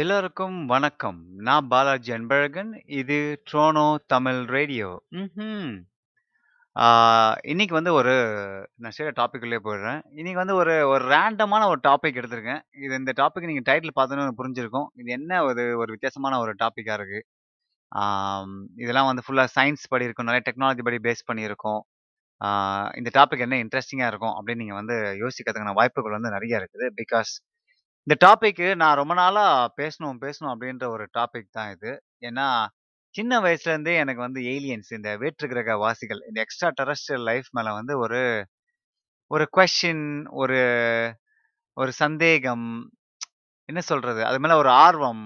எல்லோருக்கும் வணக்கம். நான் பாலாஜி அன்பழகன். இது ட்ரோனோ தமிழ் ரேடியோ. ம் இன்னைக்கு வந்து ஒரு நான் ஸ்ட்ரெயிட்டா டாபிக் போயிடுறேன். இன்னைக்கு வந்து ஒரு ஒரு ரேண்டமான ஒரு டாபிக் எடுத்திருக்கேன். இது இந்த டாபிக் நீங்கள் டைட்டில் பார்த்தோன்னு புரிஞ்சிருக்கும். இது என்ன ஒரு ஒரு வித்தியாசமான ஒரு டாப்பிக்காக இருக்குது இதெல்லாம் வந்து ஃபுல்லாக சயின்ஸ் படி இருக்கும். நிறைய டெக்னாலஜி படி பேஸ் பண்ணியிருக்கோம் இந்த டாபிக் என்ன இன்ட்ரெஸ்டிங்காக இருக்கும் அப்படின்னு நீங்கள் வந்து யோசிக்கிறதுக்கான வாய்ப்புகள் வந்து நிறைய இருக்குது. பிகாஸ் இந்த டாபிக்கு நான் ரொம்ப நாளா பேசணும், பேசணும் அப்படின்ற ஒரு டாபிக் தான் இது. ஏன்னா, சின்ன வயசுலேருந்தே எனக்கு வந்து ஏலியன்ஸ் இந்த வேற்று கிரக வாசிகள், இந்த எக்ஸ்ட்ரா டெரஸ்ட்ரியல் லைஃப் மேல வந்து ஒரு ஒரு கொஸ்டின், ஒரு ஒரு சந்தேகம், என்ன சொல்றது? அது மேல ஒரு ஆர்வம்,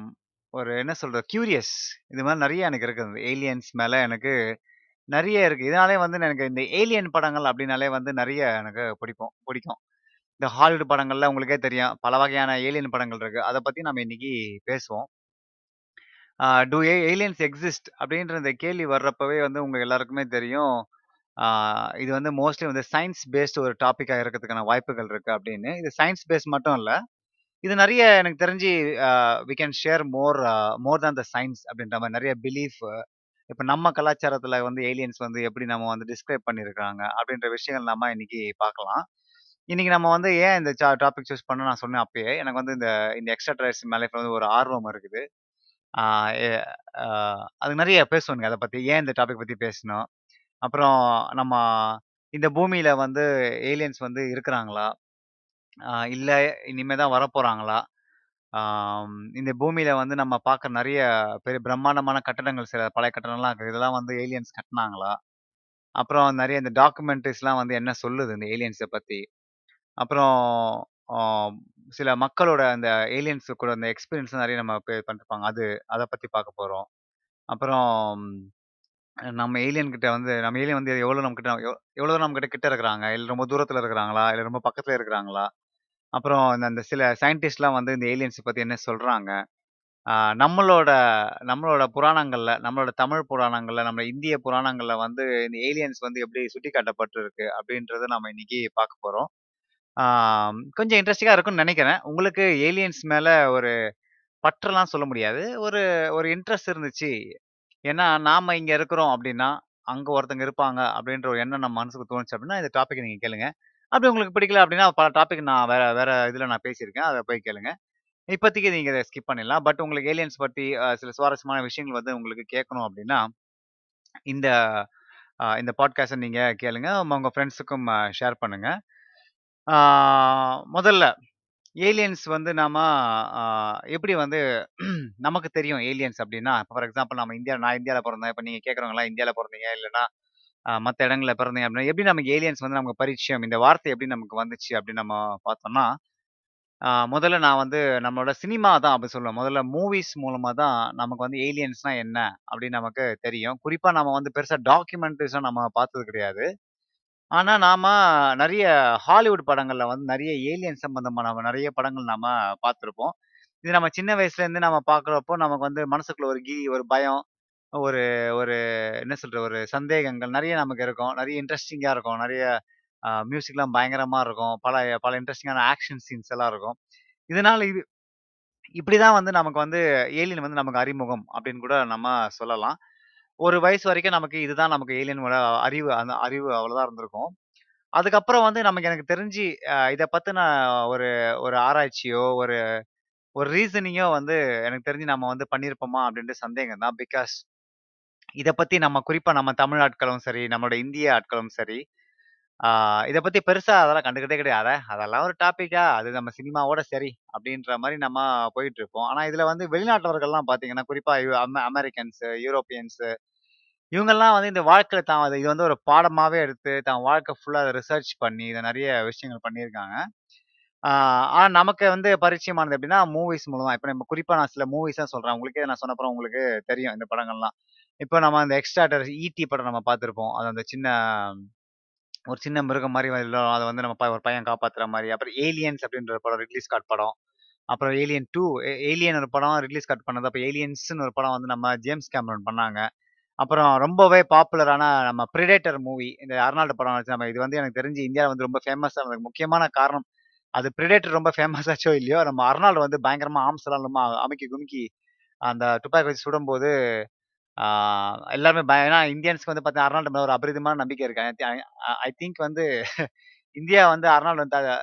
ஒரு என்ன சொல்றது? கியூரியஸ் இது மாரி நெறைய எனக்கு இருக்குது. ஏலியன்ஸ் மேல எனக்கு நெறைய இருக்கு. இதனாலயே வந்து எனக்கு இந்த ஏலியன் படங்கள் அப்படின்னாலே வந்து நெறைய எனக்கு பிடிக்கும் பிடிக்கும். இந்த ஹாலிவுட் படங்கள்ல உங்களுக்கே தெரியும். பல வகையான ஏலியன் படங்கள் இருக்கு. அத பத்தி நம்ம இன்னைக்கு பேசுவோம். Ah do a aliens exist அப்படின்ற இந்த கேள்வி வர்றப்பவே வந்து உங்க எல்லாருக்குமே தெரியும். ஆ இது வந்து மோஸ்ட்லி வந்து சயன்ஸ் பேஸ்ட் ஒரு டாபிக்கா இருக்கிறதுக்கான வாய்ப்புகள் இருக்கு அப்படின்னு. இது சயன்ஸ் பேஸ் மட்டும் இல்ல. இது நெறைய எனக்கு தெரிஞ்சு அ we can share more more than the science அப்படின்ற மாரி நெறைய பிலீஃப் இப்ப நம்ம கலாச்சாரத்துல வந்து ஏலியன்ஸ் வந்து எப்படி நம்ம வந்து டிஸ்கிரைப் பண்ணியிருக்காங்க அப்படின்ற விஷயங்கள் நம்ம இன்னைக்கு பார்க்கலாம். இன்னைக்கு நம்ம வந்து ஏன் இந்த சா டாபிக் சூஸ் பண்ண நான் சொன்னேன் அப்பயே. எனக்கு வந்து இந்த இந்த எக்ஸ்ட்ரா டெரஸ்ட்ரியல் மேலே வந்து ஒரு ஆர்வம் இருக்குது. அது நிறைய பேசுவோங்க அதை பத்தி. ஏன் இந்த டாபிக் பத்தி பேசணும்? அப்புறம் நம்ம இந்த பூமியில வந்து ஏலியன்ஸ் வந்து இருக்கிறாங்களா? இல்லை இல்ல தான் வரப்போறாங்களா? ஆம் இந்த பூமியில வந்து நம்ம பார்க்குற நிறைய பெரிய பிரம்மாண்டமான கட்டடங்கள் சில பழைய கட்டடங்கள்லாம் இருக்கு. இதெல்லாம் வந்து ஏலியன்ஸ் கட்டினாங்களா அப்புறம் நிறைய இந்த டாக்குமெண்ட்ரிஸ்லாம் வந்து என்ன சொல்லுது இந்த ஏலியன்ஸை பத்தி? அப்புறம் ஆ சில மக்களோட அந்த ஏலியன்ஸ் கூட அந்த எக்ஸ்பீரியன்ஸ் நிறைய நம்ம பே பண்ணிருப்பாங்க. அது அத பத்தி பார்க்க போறோம். அப்புறம் நம்ம ஏலியன் கிட்ட வந்து நம்ம ஏலியன் வந்து எவ்வளோ நம்மகிட்ட எவ் எவ்வளோ நம்ம நம்மகிட்ட கிட்ட இருக்கிறாங்க? இல்ல ரொம்ப தூரத்தில் இருக்கிறாங்களா? இல்ல ரொம்ப பக்கத்துல இருக்கிறாங்களா? அப்புறம் இந்த அந்த சில சயின்டிஸ்ட்லாம் வந்து இந்த ஏலியன்ஸ பத்தி என்ன சொல்றாங்க? ஆ நம்மளோட நம்மளோட புராணங்கள்ல, நம்மளோட தமிழ் புராணங்கள்ல, நம்ம இந்திய புராணங்கள்ல வந்து இந்த ஏலியன்ஸ் வந்து எப்படி சுட்டிக்காட்டப்பட்டிருக்கு அப்படின்றத நம்ம இன்னைக்கு பார்க்க போறோம். கொஞ்சம் இன்ட்ரெஸ்டிங்காக இருக்கும்னு நினைக்கிறேன் உங்களுக்கு ஏலியன்ஸ் மேலே ஒரு பற்றெல்லாம் சொல்ல முடியாது. ஒரு ஒரு இன்ட்ரெஸ்ட் இருந்துச்சு. ஏன்னா நாம் இங்கே இருக்கிறோம் அப்படின்னா, அங்கே ஒருத்தங்க இருப்பாங்க அப்படின்ற ஒரு எண்ணம் நம்ம மனசுக்கு தோணுச்சு அப்படின்னா, இந்த டாபிக் நீங்கள் கேளுங்க. அப்படி உங்களுக்கு பிடிக்கல அப்படின்னா, பல டாபிக் நான் வேற வேற இதில் நான் பேசியிருக்கேன். அதை போய் கேளுங்க. இப்போதைக்கு நீங்கள் இதை ஸ்கிப் பண்ணிடலாம். பட் உங்களுக்கு ஏலியன்ஸ் பற்றி சில சுவாரஸ்யமான விஷயங்கள் வந்து உங்களுக்கு கேட்கணும் அப்படின்னா, இந்த இந்த பாட்காஸ்ட்ட நீங்கள் கேளுங்க. உங்கள் ஃப்ரெண்ட்ஸுக்கும் ஷேர் பண்ணுங்கள் முதல்ல ஏலியன்ஸ் வந்து நாம ஆ எப்படி வந்து நமக்கு தெரியும் ஏலியன்ஸ் அப்படின்னா, ஃபார் எக்ஸாம்பிள் நம்ம இந்தியா நான் இந்தியால பொறந்தேன். இப்ப நீங்க கேட்கிறவங்கலாம் இந்தியால பொறந்தீங்க, இல்லன்னா அ மத்த இடங்கள்ல பிறந்தீங்க அப்படின்னா, எப்படி நமக்கு ஏலியன்ஸ் வந்து நமக்கு பரிச்சயம்? இந்த வார்த்தை எப்படி நமக்கு வந்துச்சு அப்படின்னு நம்ம பார்த்தோம்னா, ஆ முதல்ல நான் வந்து நம்மளோட சினிமா தான் அப்படி சொல்லுவேன். முதல்ல மூவிஸ் மூலமா தான் நமக்கு வந்து ஏலியன்ஸ்னா என்ன அப்படின்னு நமக்கு தெரியும். குறிப்பா நம்ம வந்து பெருசா டாக்குமெண்ட்ரீஸ்லாம் நம்ம பார்த்தது கிடையாது. ஆனா நாம நெறைய ஹாலிவுட் படங்கள்ல வந்து நெறைய ஏலியன் சம்பந்தமான நெறைய படங்கள் நாம பார்த்திருப்போம். இது நம்ம சின்ன வயசுலேருந்து நம்ம பார்க்குறப்போ நமக்கு வந்து மனசுக்குள்ள ஒரு கீ ஒரு பயம், ஒரு ஒரு என்ன சொல்றது? ஒரு சந்தேகங்கள் நெறைய நமக்கு இருக்கும். நெறைய இன்ட்ரஸ்டிங்கா இருக்கும். நெறைய அ மியூசிக்லாம் பயங்கரமா இருக்கும். பல பல இன்ட்ரஸ்டிங்கான ஆக்ஷன் சீன்ஸ் எல்லாம் இருக்கும். இதனால இது இப்படிதான் வந்து நமக்கு வந்து ஏலியன் வந்து நமக்கு அறிமுகம் அப்படின்னு கூட நம்ம சொல்லலாம். ஒரு வயசு வரைக்கும் நமக்கு இதுதான் நமக்கு ஏலியனோட அறிவு அந்த அறிவு அவ்வளோதான் இருந்திருக்கும். அதுக்கப்புறம் வந்து நமக்கு எனக்கு தெரிஞ்சு இதை இத பத்தின ஒரு ஒரு ஆராய்ச்சியோ, ஒரு ஒரு ரீசனிங்கோ வந்து எனக்கு தெரிஞ்சு நம்ம வந்து பண்ணியிருப்போமா அப்படின்ட்டு சந்தேகம் தான். பிகாஸ் இதை பத்தி நம்ம குறிப்பா நம்ம தமிழ் ஆட்களும் சரி, நம்மளோட இந்திய ஆட்களும் சரி, ஆ இத பத்தி பெருசா அதெல்லாம் கண்டுக்கிட்டே கிடையாது. அதெல்லாம் ஒரு டாபிக்கா? அது நம்ம சினிமாவோட சரி அப்படின்ற மாரி நம்ம போயிட்டு இருப்போம். ஆனா இதுல வந்து வெளிநாட்டவர்கள்லாம் பார்த்தீங்கன்னா, குறிப்பா யு அமெ அமெரிக்கன்ஸ், யூரோப்பியன்ஸ் இவங்கலாம் வந்து இந்த வாழ்க்கையில தான் இது வந்து ஒரு பாடமாவே எடுத்து, தான் வாழ்க்கை ஃபுல்லா அத ரிசர்ச் பண்ணி, இத நெறைய விஷயங்கள் பண்ணியிருக்காங்க. ஆ ஆனா நமக்கு வந்து பரிச்சயமானது எப்படின்னா, மூவிஸ் மூலமா. இப்ப நம்ம குறிப்பா நான் சில மூவிஸ் தான் சொல்றேன். உங்களுக்கே நான் சொன்னப்புறம் உங்களுக்கு தெரியும் இந்த படங்கள்லாம். இப்ப நம்ம அந்த எக்ஸ்ட்ரா டெரஸ் ஈ.டி. படம் நம்ம பாத்திருப்போம் அது அந்த சின்ன ஒரு சின்ன மிருகம் மாதிரி வரும். அத வந்து நம்ம ப ஒரு பையன் காப்பாத்துற மாதிரி அப்புறம் ஏலியன்ஸ் அப்படின்ற ஒரு படம் ரிட்லி ஸ்காட் படம். அப்புறம் ஏலியன் 2 ஏ ஏலியன் ஒரு படம் ரிட்லி ஸ்காட் பண்ணது. அப்ப ஏலியன்ஸ்ன்னு ஒரு படம் வந்து நம்ம ஜேம்ஸ் கேமரன் பண்ணாங்க. அப்புறம் ரொம்பவே பாப்புலரான நம்ம பிரெடேட்டர் மூவி. இந்த அர்னால்டு படம் வச்சு நம்ம இது வந்து எனக்கு தெரிஞ்சு இந்தியால வந்து ரொம்ப ஃபேமஸ் ஆனதுக்கு முக்கியமான காரணம், அது பிரிடேட்டர் ரொம்ப ஃபேமஸ் ஆச்சோ இல்லையோ நம்ம அர்னால்டு வந்து பயங்கரமா ஆர்ம்ஸ் எல்லாம் நம்ம அமுக்கி குமுக்கி அந்த துப்பாக்கி வச்சு சுடும்போது எல்லாருமே பய ஏன்னா இந்தியன்ஸ்க்கு வந்து பார்த்தீங்கன்னா அர்னால்டு மேல ஒரு அபரிதமான நம்பிக்கை இருக்கு. ஐ திங்க் வந்து இந்தியா வந்து அர்னால்டு வந்து த-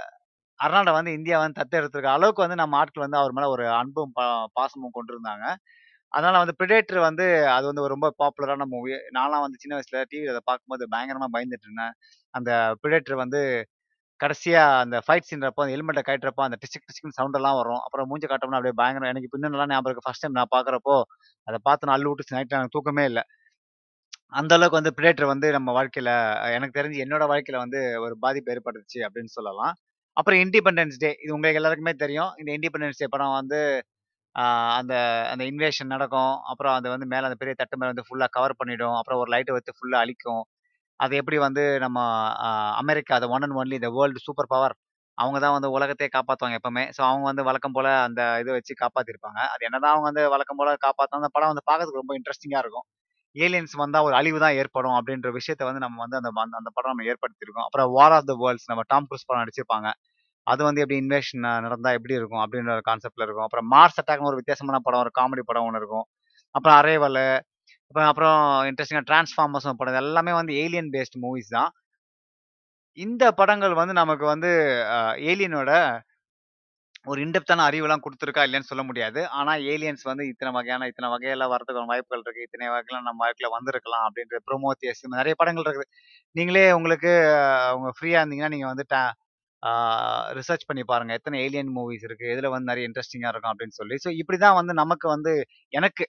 அர்னால்டை வந்து இந்தியா வந்து தத்தெடுத்திருக்க அளவுக்கு வந்து நம்ம ஆட்கள் வந்து அவர் மேல ஒரு அன்பும் பா- பாசமும் கொண்டிருந்தாங்க. அதனால வந்து பிரிடேட்டர் வந்து அது வந்து ஒரு ரொம்ப பாப்புலரான மூவி நான்லாம் வந்து சின்ன வயசுல டிவியில் அதை பார்க்கும்போது பயங்கரமா பயந்துட்டு இருந்தேன். அந்த பிரிடேட்டர் வந்து கடைசியா அந்த ஃபைட் சீன்றப்போ அந்த ஹெல்மெட்டை கட்டுறப்போ அந்த டிஸ்டிக் டிச்சிக்னு சவுண்ட் எல்லாம் வரும். அப்புறம் மூஞ்சி காட்டோம்னா அப்படியே பயங்கரம். எனக்கு இப்போ இன்னும் நல்லா ஞாபகம் ஃபர்ஸ்ட் டைம் நான் பார்க்குறப்போ அதை பார்த்து நான் அள்ளு விட்டு நைட்டில் எனக்கு தூக்கமே இல்லை. அந்த அளவுக்கு வந்து பிளேட்டர் வந்து நம்ம வாழ்க்கையில எனக்கு தெரிஞ்சு என்னோட வாழ்க்கையில வந்து ஒரு பாதிப்பு ஏற்பட்டுச்சு அப்படின்னு சொல்லலாம். அப்புறம் இண்டிபெண்டன்ஸ் டே இது உங்களுக்கு எல்லாருக்குமே தெரியும். இந்த இண்டிபெண்டன்ஸ் டே படம் வந்து அந்த அந்த இன்வேஷன் நடக்கும். அப்புறம் அது வந்து மேலே அந்த பெரிய தட்டு மேலே வந்து ஃபுல்லாக கவர் பண்ணிடும். அப்புறம் ஒரு லைட்டை வச்சு ஃபுல்லாக அழிக்கும். அது எப்படி வந்து நம்ம அமெரிக்கா அது ஒன் அண்ட் ஒன்லி இந்த வேர்ல்டு சூப்பர் பவர் அவங்க தான் வந்து உலகத்தையே காப்பாற்றுவாங்க எப்பவுமே. ஸோ அவங்க வந்து வழக்கம் போல அந்த இதை வச்சு காப்பாற்றிருப்பாங்க அது என்னதான் அவங்க வந்து வழக்கம் போல காப்பாற்றணும் அந்த படம் வந்து பார்க்கறதுக்கு ரொம்ப இன்ட்ரெஸ்டிங்காக இருக்கும். ஏலியன்ஸ் வந்தா ஒரு அழிவு தான் ஏற்படும் அப்படின்ற விஷயத்த வந்து நம்ம வந்து அந்த அந்த- அந்த படம் நம்ம ஏற்படுத்தியிருக்கோம். அப்புறம் வார் ஆஃப் த வேர்ல்ட்ஸ் நம்ம டாம் க்ரூஸ் படம் நடிச்சிருப்பாங்க. அது வந்து எப்படி இன்வேஷன் நடந்தா எப்படி இருக்கும் அப்படின்ற ஒரு கான்செப்ட்ல இருக்கும். அப்புறம் மார்ஸ் அட்டாக்னு ஒரு வித்தியாசமான படம் ஒரு காமெடி படம் ஒன்று இருக்கும். அப்புறம் அரேவல் அப்புறம் அப்புறம் இன்ட்ரெஸ்டிங்காக டிரான்ஸ்ஃபார்மர்ஸ் படம். இது எல்லாமே வந்து ஏலியன் பேஸ்ட் மூவிஸ் தான். இந்த படங்கள் வந்து நமக்கு வந்து ஏலியனோட ஒரு இன்டெப்தான அறிவுலாம் கொடுத்துருக்கா இல்லையான்னு சொல்ல முடியாது. ஆனால் ஏலியன்ஸ் வந்து இத்தனை வகையான இத்தனை வகையில வரதுக்கான வாய்ப்புகள் இருக்கு. இத்தனை வகையெல்லாம் நம்ம வாழ்க்கையில வந்திருக்கலாம் அப்படின்ற ப்ரோமோத்தியஸ் நிறைய படங்கள் இருக்குது. நீங்களே உங்களுக்கு உங்க ஃப்ரீயா இருந்தீங்கன்னா நீங்க வந்து ரிசர்ச் பண்ணி பாருங்க. எத்தனை ஏலியன் மூவிஸ் இருக்கு? எதுல வந்து நிறைய இன்ட்ரெஸ்டிங்காக இருக்கும் அப்படின்னு சொல்லி. ஸோ இப்படிதான் வந்து நமக்கு வந்து எனக்கு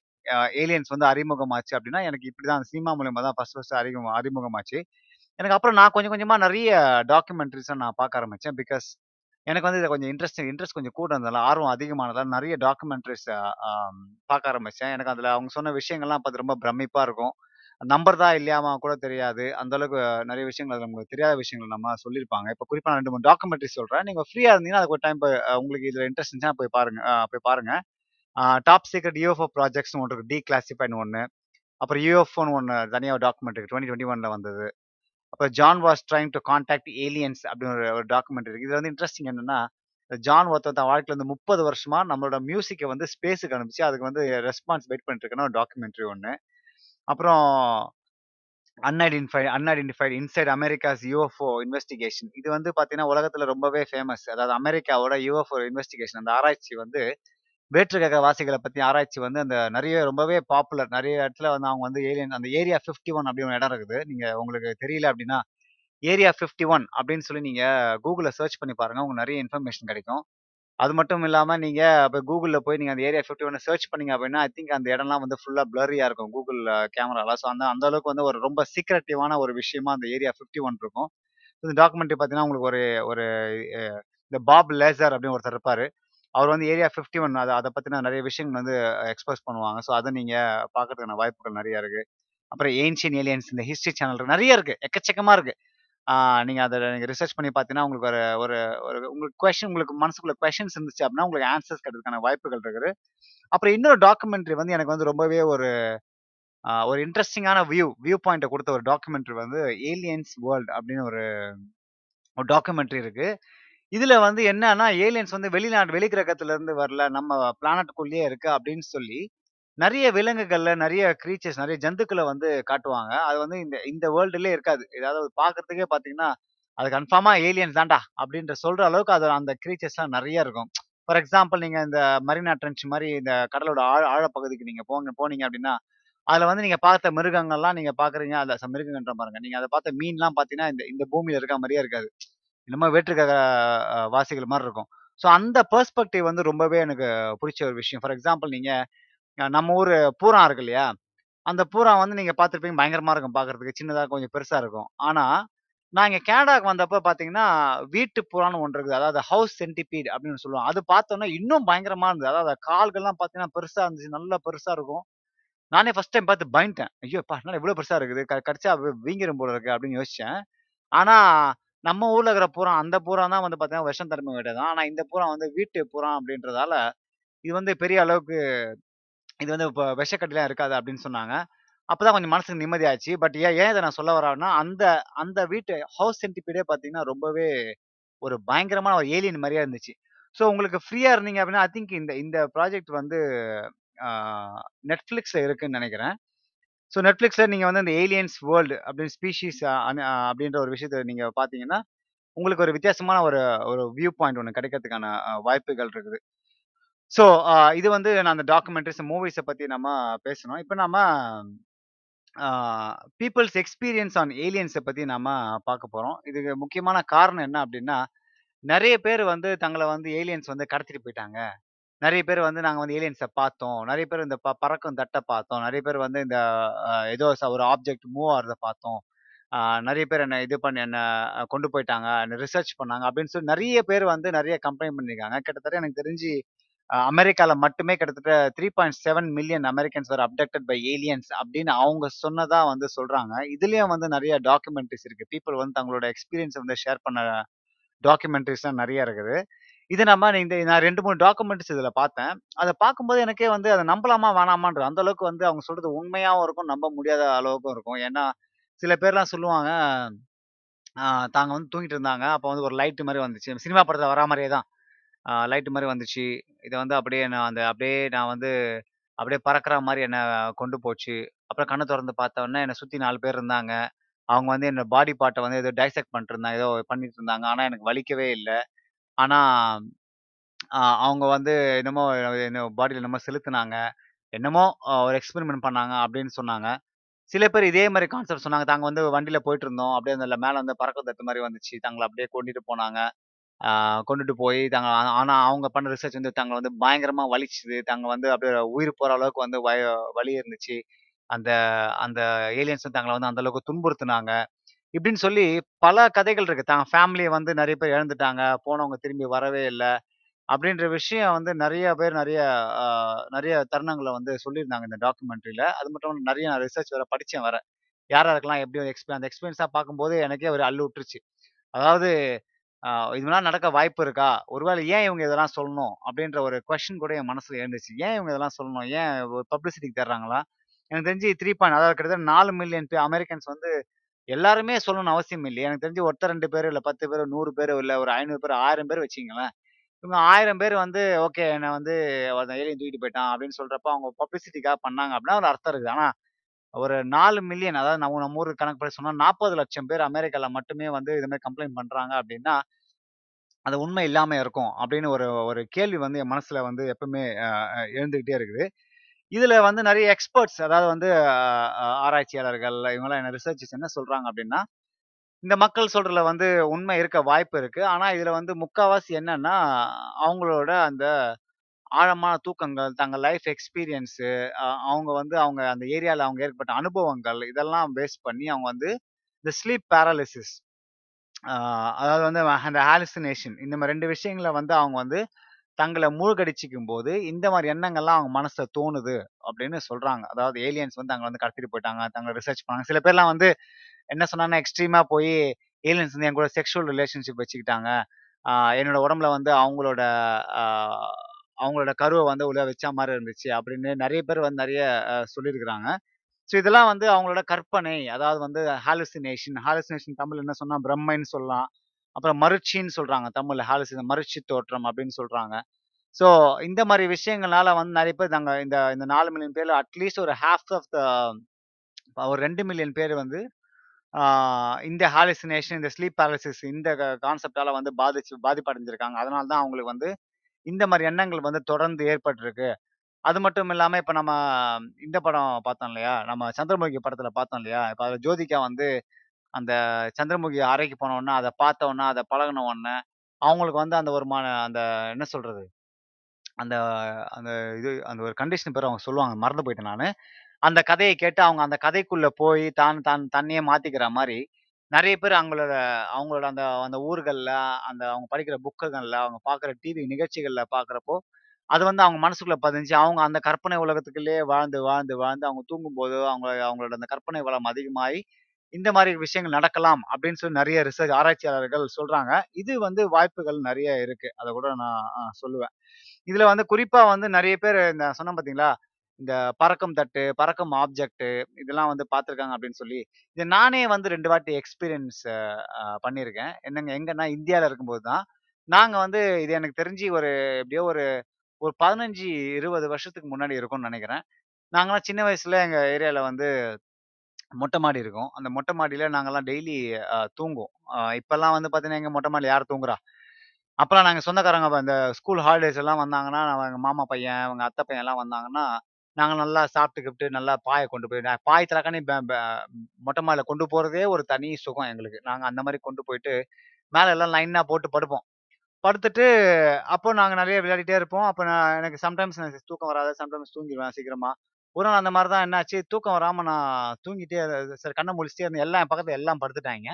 ஏலியன்ஸ் வந்து அறிமுகமாச்சு அப்படின்னா எனக்கு இப்படிதான் சினிமா மூலியமா தான் ஃபர்ஸ்ட் ஃபர்ஸ்ட் அறிமுகம் அறிமுகமாச்சு. எனக்கு அப்புறம் நான் கொஞ்சம் கொஞ்சமா நிறைய டாக்குமெண்ட்ரிஸை நான் பார்க்க ஆரம்பிச்சேன் பிகாஸ் எனக்கு வந்து இதை கொஞ்சம் இன்ட்ரெஸ்ட் இன்ட்ரெஸ்ட் கொஞ்சம் கூட இருந்ததால ஆர்வம் அதிகமானதால நிறைய டாக்குமெண்ட்ரிஸ் பார்க்க ஆரம்பிச்சேன். எனக்கு அதுல அவங்க சொன்ன விஷயங்கள்லாம் பார்த்து ரொம்ப பிரமிப்பா இருக்கும். நம்பர் தான் இல்லையாமா கூட தெரியாது. அந்த அளவுக்கு நிறைய விஷயங்கள் அதில் உங்களுக்கு தெரியாத விஷயங்கள் நம்ம சொல்லியிருப்பாங்க. இப்போ குறிப்பாக நான் ரெண்டு மூணு டாக்குமெண்ட்ரி சொல்கிறேன் நீங்கள் ஃப்ரீயாக இருந்தீங்கன்னா அதுக்கு ஒரு டைம் உங்களுக்கு இதில் இன்ட்ரெஸ்ட் இருந்துச்சுன்னா போய் பாருங்க போய் பாருங்கள் டாப் சீக்ரெட் யூஎஃப்ஓ ப்ராஜெக்ட்ஸ்னு ஒன்று இருக்கு. டி கிளாசிஃபைன் ஒன்று அப்புறம் யூஎஃப்ஓன்னு ஒன்று தனியாக டாக்குமெண்ட் இருக்குது டுவெண்ட்டி டுவெண்ட்டி ஒனில் வந்தது. அப்புறம் John was trying to contact aliens அப்படின்னு ஒரு டாக்குமெண்ட் இருக்குது இது வந்து இன்ட்ரெஸ்டிங் என்னன்னா ஜான் ஒருத்தர் தான் வாழ்க்கையில் வந்து முப்பது வருஷமா நம்மளோட மியூசிக்கை வந்து ஸ்பேஸுக்கு அனுப்பிச்சு அதுக்கு வந்து ரெஸ்பான்ஸ் வெயிட் பண்ணிட்டு ஒரு டாக்குமெண்ட்ரி ஒன்று அப்புறம் unidentified unidentified inside America's UFO investigation இது வந்து பார்த்தீங்கன்னா உலகத்தில் ரொம்பவே ஃபேமஸ் அதாவது அமெரிக்காவோட யூஎஃப்ஓ இன்வெஸ்டிகேஷன் அந்த ஆராய்ச்சி வந்து வேற்றுக்கிரக வாசிகளை பற்றி ஆராய்ச்சி வந்து அந்த நிறைய ரொம்பவே பாப்புலர் நிறைய இடத்துல வந்து அவங்க வந்து ஏலியன் அந்த ஏரியா 51 ஒன் அப்படி ஒரு இடம் இருக்குது. நீங்கள் உங்களுக்கு தெரியல அப்படின்னா ஏரியா 51 ஒன் அப்படின்னு சொல்லி நீங்கள் கூகுளில் சர்ச் பண்ணி பாருங்கள் உங்களுக்கு நிறைய இன்ஃபர்மேஷன் கிடைக்கும். அது மட்டும் இல்லாமல் நீங்கள் இப்போ கூகுளில் போய் நீங்கள் அந்த ஏரியா 51 ஒன் சர்ச் பண்ணீங்க அப்படின்னா ஐ திங்க் அந்த இடம்லாம் வந்து ஃபுல்லாக ப்ளரியாக இருக்கும் கூகுள் கேமரால ஸோ அந்த அந்த அளவுக்கு வந்து ஒரு ரொம்ப சீக்ரெட்டிவான ஒரு விஷயமா அந்த ஏரியா 51 ஒன் இருக்கும். இந்த டாக்குமெண்ட்ரி பார்த்தீங்கன்னா உங்களுக்கு ஒரு ஒரு இந்த பாப் லேசர் அப்படின்னு ஒருத்தர் இருப்பார். அவர் வந்து ஏரியா 51 ஒன் அதை அதை பற்றின நிறைய விஷயங்கள் வந்து எக்ஸ்போஸ் பண்ணுவாங்க. ஸோ அதை நீங்கள் பார்க்கறதுக்கான வாய்ப்புகள் நிறைய இருக்குது அப்புறம் ஏன்ஷியன் ஏலியன்ஸ் இந்த ஹிஸ்ட்ரி சேனல் நிறைய இருக்குது எக்கச்சக்கமாக இருக்குது நீங்கள் அதை நீங்கள் ரிசர்ச் பண்ணி பார்த்தீங்கன்னா உங்களுக்கு ஒரு ஒரு ஒரு உங்களுக்கு கொஷின் உங்களுக்கு மனசுக்குள்ள கொஷின்ஸ் இருந்துச்சு அப்படின்னா உங்களுக்கு ஆன்சர்ஸ் கிடைக்கிறதுக்கான வாய்ப்புகள் இருக்குது. அப்புறம் இன்னொரு டாக்குமெண்ட்ரி வந்து எனக்கு வந்து ரொம்பவே ஒரு ஒரு இன்ட்ரெஸ்டிங்கான வியூ வியூ பாயிண்ட்டை கொடுத்த ஒரு டாக்குமெண்ட்ரி வந்து ஏலியன்ஸ் வேர்ல்ட் அப்படின்னு ஒரு ஒரு டாக்குமெண்ட்ரி இருக்குது இதுல வந்து என்னன்னா ஏலியன்ஸ் வந்து வெளிநாடு வெளிக்கிரகத்துல இருந்து வரல நம்ம பிளானட்டுக்குள்ளேயே இருக்கு அப்படின்னு சொல்லி நிறைய விலங்குகள்ல நிறைய கிரீச்சர்ஸ் நிறைய ஜந்துக்களை வந்து காட்டுவாங்க. அது வந்து இந்த இந்த வேர்ல்டுலயே இருக்காது. ஏதாவது பாக்குறதுக்கே பாத்தீங்கன்னா அது கன்ஃபார்மா ஏலியன்ஸ் தான்டா அப்படின்ற சொல்ற அளவுக்கு அது அந்த கிரீச்சர்ஸ்லாம் நிறைய இருக்கும். ஃபார் எக்ஸாம்பிள் நீங்க இந்த மரினா ட்ரென்ச் மாதிரி இந்த கடலோட ஆழ ஆழப்பகுதிக்கு நீங்க போங்க போனீங்க அப்படின்னா அதுல வந்து நீங்க பார்த்த மிருகங்கள்லாம் நீங்க பாக்குறீங்க அந்த மிருகங்கன்ற பாருங்க. நீங்க அதை பார்த்த மீன்லாம் பாத்தீங்கன்னா இந்த இந்த பூமியில இருக்க மாதிரியே இருக்காது. என்னமோ வேற்றுக்க வாசிகள் மாதிரி இருக்கும். ஸோ அந்த பெர்ஸ்பெக்டிவ் வந்து ரொம்பவே எனக்கு பிடிச்ச ஒரு விஷயம். ஃபார் எக்ஸாம்பிள் நீங்கள் நம்ம ஊர் பூரா இருக்கு இல்லையா அந்த பூரா வந்து நீங்கள் பார்த்துருப்பீங்க பயங்கரமாக இருக்கும் பார்க்குறதுக்கு. சின்னதாக கொஞ்சம் பெருசாக இருக்கும். ஆனால் நான் இங்கே கேனடாவுக்கு வந்தப்போ பார்த்தீங்கன்னா வீட்டு புறான்னு ஒன்று இருக்குது. அதாவது ஹவுஸ் சென்டிபீட் அப்படின்னு சொல்லுவோம் அது பார்த்தோன்னா இன்னும் பயங்கரமாக இருந்தது. அதாவது கால்கள்லாம் பார்த்தீங்கன்னா பெருசாக இருந்துச்சு. நல்லா பெருசாக இருக்கும். நானே ஃபர்ஸ்ட் டைம் பார்த்து பயந்துட்டேன். ஐயோ பா என்ன இவ்வளோ பெருசாக இருக்குது? க- கடிச்சா வீங்கிரும் போல இருக்கு அப்படின்னு யோசித்தேன் ஆனால் நம்ம ஊர்ல இருக்கிற பூரா அந்த பூரா தான் வந்து பாத்தீங்கன்னா விஷம் தன்மை விட்டதான் ஆனா இந்த பூரா வந்து வீட்டு பூரா அப்படின்றதால இது வந்து பெரிய அளவுக்கு இது வந்து இப்போ விஷக்கட்டிலாம் இருக்காது அப்படின்னு சொன்னாங்க. அப்பதான் கொஞ்சம் மனசுக்கு நிம்மதியாச்சு. பட் ஏன் ஏன் இதை நான் சொல்ல வரேன்னா அந்த அந்த வீட்டு ஹவுஸ் சென்டிபீடே பாத்தீங்கன்னா ரொம்பவே ஒரு பயங்கரமான ஒரு ஏலியன் மாதிரியா இருந்துச்சு. ஸோ உங்களுக்கு ஃப்ரீயா இருந்தீங்க அப்படின்னா, ஐ திங்க் இந்த இந்த ப்ராஜெக்ட் வந்து ஆ இருக்குன்னு நினைக்கிறேன். ஸோ நெட்ஃப்ளிக்ஸில் நீங்கள் வந்து அந்த ஏலியன்ஸ் வேர்ல்டு அப்படின்னு ஸ்பீஷீஸ் அப்படின்ற ஒரு விஷயத்த நீங்கள் பார்த்தீங்கன்னா, உங்களுக்கு ஒரு வித்தியாசமான ஒரு ஒரு வியூ பாயிண்ட் ஒன்று கிடைக்கிறதுக்கான வாய்ப்புகள் இருக்குது. ஸோ இது வந்து நான் அந்த டாக்குமெண்ட்ரிஸ், மூவிஸை பற்றி நம்ம பேசணும் இப்போ நம்ம பீப்புள்ஸ் எக்ஸ்பீரியன்ஸ் ஆன் ஏலியன்ஸை பற்றி நம்ம பார்க்க போகிறோம் இதுக்கு முக்கியமான காரணம் என்ன அப்படின்னா, நிறைய பேர் வந்து தங்களை வந்து ஏலியன்ஸ் வந்து கடத்திட்டு போயிட்டாங்க. நிறைய பேர் வந்து நாங்க வந்து ஏலியன்ஸை பார்த்தோம். நிறைய பேர் இந்த ப பறக்கும் தட்டை பார்த்தோம். நிறைய பேர் வந்து இந்த ஏதோ ஒரு ஆப்ஜெக்ட் மூவ் ஆகிறத பார்த்தோம். நிறைய பேர் என்ன இது பண்ணி என்ன கொண்டு போயிட்டாங்க. என்ன ரிசர்ச் பண்ணாங்க அப்படின்னு சொல்லி நிறைய பேர் வந்து நிறைய கம்ப்ளைண்ட் பண்ணியிருக்காங்க. கிட்டத்தட்ட எனக்கு தெரிஞ்சு அமெரிக்காவில் மட்டுமே கிட்டத்தட்ட 3.7 million Americans were abducted by aliens அப்படின்னு அவங்க சொன்னதா வந்து சொல்றாங்க. இதுலயும் வந்து நிறைய டாக்குமெண்ட்ரிஸ் இருக்கு. பீப்பிள் வந்து தங்களோட எக்ஸ்பீரியன்ஸ் வந்து ஷேர் பண்ண டாக்குமெண்ட்ரிஸ்லாம் நிறைய இருக்குது. இது நம்ம இந்த நான் ரெண்டு மூணு டாக்குமெண்ட்ஸ் இதில் பார்த்தேன். அதை பார்க்கும்போது எனக்கே வந்து அதை நம்பலாமா வேணாமான்ற அந்த அளவுக்கு வந்து அவங்க சொல்றது உண்மையாகவும் இருக்கும், நம்ப முடியாத அளவுக்கும் இருக்கும். ஏன்னா, சில பேர்லாம் சொல்லுவாங்க, தாங்க வந்து தூங்கிட்டு இருந்தாங்க. அப்போ வந்து ஒரு லைட்டு மாதிரி வந்துச்சு. சினிமா படத்தில் வரா மாதிரியே தான். லைட்டு மாதிரி வந்துச்சு. இதை வந்து அப்படியே நான் அந்த அப்படியே நான் வந்து அப்படியே பறக்கிற மாதிரி என்னை கொண்டு போச்சு. அப்புறம் கண்ணை திறந்து பார்த்த உடனே என்ன சுத்தி 4 பேர் இருந்தாங்க. அவங்க வந்து என்னோட பாடி பார்ட்டை வந்து ஏதோ டைசெக்ட் பண்ணிட்டு இருந்தாங்க. ஏதோ பண்ணிட்டு இருந்தாங்க. ஆனால் எனக்கு வலிக்கவே இல்லை ஆனா அ அவங்க வந்து என்னமோ என்ன பாடில என்னமோ செலுத்துனாங்க. என்னமோ அ ஒரு எக்ஸ்பெரிமென்ட் பண்ணாங்க அப்படின்னு சொன்னாங்க. சில பேர் இதே மாரி கான்செப்ட் சொன்னாங்க. தாங்க வந்து வண்டியில போயிட்டு இருந்தோம். அப்படியே அந்த மேல வந்து பறக்க தட்டு மாரி வந்துச்சு. தங்கள அப்படியே கொண்டுட்டு போனாங்க. ஆ கொண்டுட்டு போய் தாங்க ஆனால் ஆனா அவங்க பண்ண ரிசர்ச் வந்து தாங்க வந்து பயங்கரமா வலிச்சுது. தாங்க வந்து அப்படியே உயிர் போற அளவுக்கு வந்து வய வலி இருந்துச்சு. அந்த அந்த ஏலியன்ஸும் தங்கள வந்து அந்த அளவுக்கு துன்புறுத்துனாங்க. இப்படின்னு சொல்லி பல கதைகள் இருக்கு. தாங்க ஃபேமிலியை வந்து நிறைய பேர் இழந்துட்டாங்க. போனவங்க திரும்பி வரவே இல்லை அப்படின்ற விஷயம் வந்து நிறைய பேர் நிறைய நிறைய தருணங்களை வந்து சொல்லியிருந்தாங்க இந்த டாக்குமெண்ட்ரியில அது மட்டும் இல்லாம நிறைய நான் ரிசர்ச் வேற படிச்சேன் வேற. யார் இருக்கலாம் எப்படி எக்ஸ்பீ அந்த எக்ஸ்பீரியன்ஸா பார்க்கும்போது எனக்கே ஒரு அல்லு விட்டுருச்சு. அதாவது ஆ இதெல்லாம் நடக்க வாய்ப்பு இருக்கா? ஒருவேளை ஏன் இவங்க இதெல்லாம் சொல்லணும்? அப்படின்ற ஒரு கொஸ்டின் கூட என் மனசுல எழுந்துச்சு. ஏன் இவங்க இதெல்லாம் சொல்லணும்? ஏன் பப்ளிசிட்டிக்கு தர்றாங்களா எனக்கு தெரிஞ்சு த்ரீ பாயிண்ட் அதாவது கிட்டத்தட்ட நாலு மில்லியன் பே அமெரிக்கன்ஸ் வந்து எல்லாருமே சொல்லணும்னு அவசியம் இல்லையே. எனக்கு தெரிஞ்சு ஒருத்தர் ரெண்டு பேர் இல்லை பத்து பேர் நூறு பேர் இல்லை ஒரு ஐநூறு பேர் ஆயிரம் பேர் வச்சிங்களேன் இவங்க ஆயிரம் பேர் வந்து ஓகே என்னை வந்து அந்த ஏலியன் தூக்கிட்டு போயிட்டான் அப்படின்னு சொல்றப்ப அவங்க பப்ளிசிட்டிக்காக பண்ணாங்க அப்படின்னா ஒரு அர்த்தம் இருக்குது. ஆனால் ஒரு நாலு மில்லியன் அதாவது நம்ம நம்ம ஊருக்கு கணக்கு படி சொன்னா 40,00,000 பேர் அமெரிக்காவில் மட்டுமே வந்து இது மாதிரி கம்ப்ளைண்ட் பண்ணுறாங்க அப்படின்னா, அது உண்மை இல்லாமல் இருக்கும். அப்படின்னு ஒரு ஒரு கேள்வி வந்து என் மனசில் வந்து எப்பவுமே எழுந்துக்கிட்டே இருக்குது. இதுல வந்து நிறைய எக்ஸ்பர்ட்ஸ் அதாவது வந்து ஆராய்ச்சியாளர்கள் இவங்கலாம் என்ன ரிசர்ச்சர்ஸ் என்ன சொல்றாங்க அப்படின்னா, இந்த மக்கள் சொல்றதுல வந்து உண்மை இருக்க வாய்ப்பு இருக்கு. ஆனா இதுல வந்து முக்காவாசி என்னன்னா, அவங்களோட அந்த ஆழமான தூக்கங்கள், தங்கள் லைஃப் எக்ஸ்பீரியன்ஸு அவங்க வந்து அவங்க அந்த ஏரியால அவங்க ஏற்பட்ட அனுபவங்கள், இதெல்லாம் பேஸ் பண்ணி அவங்க வந்து இந்த ஸ்லீப் பேரலிசிஸ் அதாவது வந்து அந்த ஹாலுசினேஷன் இந்த மாதிரி ரெண்டு விஷயங்கள வந்து அவங்க வந்து தங்களை மூழ்கடிச்சிக்கும் போது இந்த மாதிரி எண்ணங்கள்லாம் அவங்க மனசுல தோணுது அப்படின்னு சொல்றாங்க. அதாவது ஏலியன்ஸ் வந்து அங்கே வந்து கடத்திட்டு போயிட்டாங்க. தங்களை ரிசர்ச் பண்ணாங்க. சில பேர்லாம் வந்து என்ன சொன்னாங்கன்னா, எக்ஸ்ட்ரீமா போய் ஏலியன்ஸ் வந்து என் கூட செக்ஷுவல் ரிலேஷன்ஷிப் வச்சுக்கிட்டாங்க. என்னோட உடம்புல வந்து அவங்களோட அவங்களோட கருவை வந்து உள்ள வச்சா மாதிரி இருந்துச்சு அப்படின்னு நிறைய பேர் வந்து நிறைய சொல்லியிருக்கிறாங்க. ஸோ இதெல்லாம் வந்து அவங்களோட கற்பனை. அதாவது வந்து ஹாலுசினேஷன் ஹாலுசினேஷன் தமிழ் என்ன சொன்னால் பிரம்மைன்னு சொல்லலாம். அப்புறம் மருட்சின்னு சொல்றாங்க தமிழ்ல ஹாலிஸ் இந்த மருச்சி தோற்றம் அப்படின்னு சொல்றாங்க. ஸோ இந்த மாதிரி விஷயங்கள்னால வந்து நிறைய பேர் நாங்கள் இந்த இந்த நாலு மில்லியன் பேர்ல அட்லீஸ்ட் ஒரு ஹாஃப் ஆஃப் த ஒரு ரெண்டு மில்லியன் பேர் வந்து இந்த ஹாலிசினேஷன் இந்த ஸ்லீப் பேரலிசிஸ் இந்த கான்செப்டால வந்து பாதிச்சு பாதிப்படைஞ்சிருக்காங்க. அதனால தான் அவங்களுக்கு வந்து இந்த மாதிரி எண்ணங்கள் வந்து தொடர்ந்து ஏற்பட்டிருக்கு. அது மட்டும் இல்லாம இப்ப நம்ம இந்த படம் பார்த்தோம் இல்லையா? நம்ம சந்திரமுகி படத்துல பார்த்தோம் இல்லையா? இப்போ அதில் ஜோதிகா வந்து அந்த சந்திரமுகி அறைக்கு போன உடனே, அத பார்த்த உடனே, அதை பழகின உடனே, அவங்களுக்கு வந்து அந்த ஒரு மான அந்த என்ன சொல்றது? அந்த அந்த இது அந்த ஒரு கண்டிஷன் பேர் அவங்க சொல்லுவாங்க. மறந்து போயிட்டேன் நான் அந்த கதையை கேட்டு அவங்க அந்த கதைக்குள்ள போய் தான் தான் தன்னையே மாத்திக்கிற மாதிரி நிறைய பேர் அவங்களோட அவங்களோட அந்த அந்த ஊர்களில் அந்த அவங்க படிக்கிற புக்குகளில் அவங்க பார்க்குற டிவி நிகழ்ச்சிகளில் பார்க்குறப்போ, அது வந்து அவங்க மனசுக்குள்ள பதிஞ்சு, அவங்க அந்த கற்பனை உலகத்துக்குள்ளேயே வாழ்ந்து, வாழ்ந்து, வாழ்ந்து அவங்க தூங்கும்போது அவங்க அவங்களோட அந்த கற்பனை வளம் அதிகமாகி இந்த மாதிரி விஷயங்கள் நடக்கலாம் அப்படின்னு சொல்லி நிறைய ரிசர்ச் ஆராய்ச்சியாளர்கள் சொல்றாங்க. இது வந்து வாய்ப்புகள் நிறைய இருக்கு. அத கூட நான் சொல்லுவேன். இதுல வந்து குறிப்பா வந்து நிறைய பேர் இந்த சொன்னோம் பாத்தீங்களா இந்த பறக்கும் தட்டு, பறக்கும் ஆப்ஜெக்ட் இதெல்லாம் வந்து பார்த்துருக்காங்க அப்படின்னு சொல்லி, இது நானே வந்து ரெண்டு வாட்டி எக்ஸ்பீரியன்ஸ் பண்ணியிருக்கேன். என்னங்க எங்கன்னா இந்தியாவில் இருக்கும்போது தான். நாங்க வந்து இது எனக்கு தெரிஞ்சு ஒரு எப்படியோ ஒரு ஒரு 15, 20 வருஷத்துக்கு முன்னாடி இருக்கும்னு நினைக்கிறேன் நாங்களாம் சின்ன வயசுல எங்க ஏரியால வந்து மொட்டை மாடி இருக்கும். அந்த மொட்டை மாடியில நாங்கெல்லாம் டெய்லி அ தூங்குவோம். அ வந்து பார்த்தீங்கன்னா, எங்க மொட்டை மாடில யார் தூங்குறா? அப்பெல்லாம் நாங்க சொந்தக்காரங்க இந்த ஸ்கூல் ஹாலிடேஸ் எல்லாம் வந்தாங்கன்னா, நான் எங்க மாமா பையன், அவங்க அத்தை பையன் எல்லாம் வந்தாங்கன்னா, நாங்க நல்லா சாப்பிட்டு கீப்ட்டு நல்லா பாயை கொண்டு போய் நான் பாய் திறக்கானே மொட்டை மாடியில் கொண்டு போறதே ஒரு தனி சுகம் எங்களுக்கு. நாங்க அந்த மாதிரி கொண்டு போயிட்டு, மேல எல்லாம் லைனாக போட்டு படுப்போம். படுத்துட்டு அப்போ நாங்க நிறைய விளையாடிட்டே இருப்போம். அப்போ நான் எனக்கு சம்டைம்ஸ் எனக்கு தூக்கம் வராது. சம்டைம்ஸ் தூங்கிடுவேன் சீக்கிரமா. ஒரு நாள் அந்த மாதிரி தான் என்னாச்சு, தூக்கம் வராமல் நான் தூங்கிட்டே சரி கண்ணை முழிச்சுட்டே இருந்தேன். எல்லாம் என் பக்கத்தில் எல்லாம் படுத்துட்டாங்க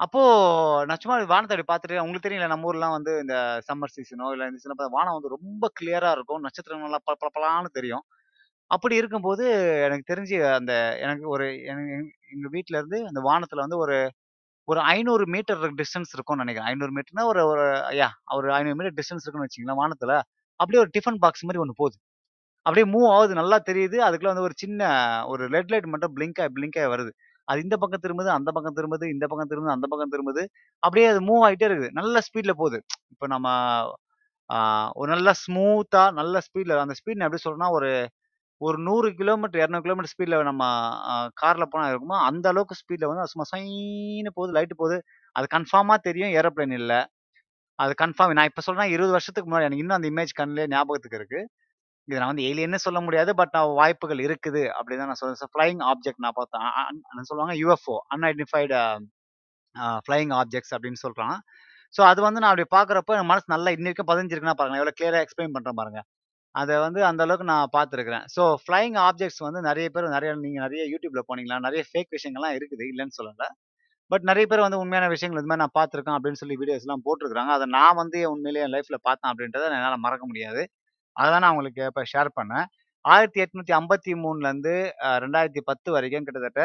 அப்போது நான் சும்மா வானத்த அப்படி பார்த்துட்டு உங்களுக்கு தெரியல நம்ம ஊர்லாம் வந்து இந்த சம்மர் சீசனோ, இல்லை இந்த சீசன்ல வானம் வந்து ரொம்ப கிளியராக இருக்கும். நட்சத்திரங்கள்லாம் நல்லா பள தெரியும். அப்படி இருக்கும்போது எனக்கு தெரிஞ்சு அந்த எனக்கு ஒரு எங்கள் வீட்டில இருந்து அந்த வானத்தில் வந்து ஒரு ஒரு ஐநூறு மீட்டர் டிஸ்டன்ஸ் இருக்கும்னு நினைக்கிறேன் ஐநூறு மீட்டர்னா ஒரு ஒரு ஐயா ஒரு ஐநூறு மீட்டர் டிஸ்டன்ஸ் இருக்குன்னு வச்சுக்கங்களேன் வானத்தில் அப்படியே ஒரு டிஃபன் பாக்ஸ் மாதிரி ஒன்று போகுது அப்படியே மூவ் ஆகுது நல்லா தெரியுது. அதுக்குள்ள வந்து ஒரு சின்ன ஒரு ரெட் லைட் மட்டும் பிளிங்க் ஆயி பிளிங்க் வருது. அது இந்த பக்கம் திரும்புது, அந்த பக்கம் திரும்புது, இந்த பக்கம் திரும்புது, அந்த பக்கம் திரும்புது. அப்படியே அது மூவ் ஆகிட்டே இருக்குது. நல்ல ஸ்பீட்ல போகுது இப்போ நம்ம ஒரு நல்ல ஸ்மூத்தா நல்ல ஸ்பீட்ல அந்த ஸ்பீட் நான் எப்படி சொல்கிறேன்னா ஒரு ஒரு நூறு கிலோமீட்டர், 200 கிலோமீட்டர் ஸ்பீட்ல நம்ம காரில் கார்ல போனா இருக்குமோ, அந்த அளவுக்கு ஸ்பீட்ல வந்து சும்மா சைன்னு போகுது லைட்டு போகுது அது கன்ஃபார்மா தெரியும் ஏரோப்ளேன் இல்லை அது கன்ஃபார்ம் நான் இப்ப சொல்றேன் 20 வருஷத்துக்கு முன்னாடி எனக்கு இன்னும் அந்த இமேஜ் கண்ணிலே ஞாபகத்துக்கு இருக்கு. இதை நான் வந்து ஏலியன்னு சொல்ல முடியாது. பட் நான் வாய்ப்புகள் இருக்குது அப்படின்னு தான் நான் சொல்றேன். ஃப்ளைங் ஆப்ஜெக்ட் நான் பார்த்தேன். சொல்லுவாங்க யூஎஃப்ஓ அன்ஐடென்டிஃபைட் ஃப்ளைங் ஆப்ஜெக்ட்ஸ் அப்படின்னு சொல்கிறான் ஸோ அது வந்து நான் அப்படி பார்க்குறப்ப என் மனசு நல்லா இன்னி வரைக்கும் பதிஞ்சிருக்குன்னா பாருங்க எவ்வளோ கிளியராக எக்ஸ்பிளைன் பண்ணுறேன் பாருங்க. அதை வந்து அந்த அளவுக்கு நான் பார்த்துருக்குறேன் ஸோ ஃப்ளைங் ஆப்ஜெக்ட்ஸ் வந்து நிறைய பேர் நிறைய நீங்கள் நிறைய யூடியூப்ல போனீங்களா நிறைய ஃபேக் விஷயங்கள்லாம் இருக்குது. இல்லைன்னு சொல்லல. பட் நிறைய பேர் வந்து உண்மையான விஷயங்கள் இது மாதிரி நான் பார்த்துருக்கேன் அப்படின்னு சொல்லி வீடியோஸ்லாம் போட்டிருக்காங்க அதை நான் வந்து உண்மையிலேயே என் லைஃப்பில் பார்த்தேன் அப்படின்றத என்னால் மறக்க முடியாது. அதை நான் உங்களுக்கு இப்போ ஷேர் பண்ணேன். 1853லருந்து அ 2010 வரைக்கும் கிட்டத்தட்ட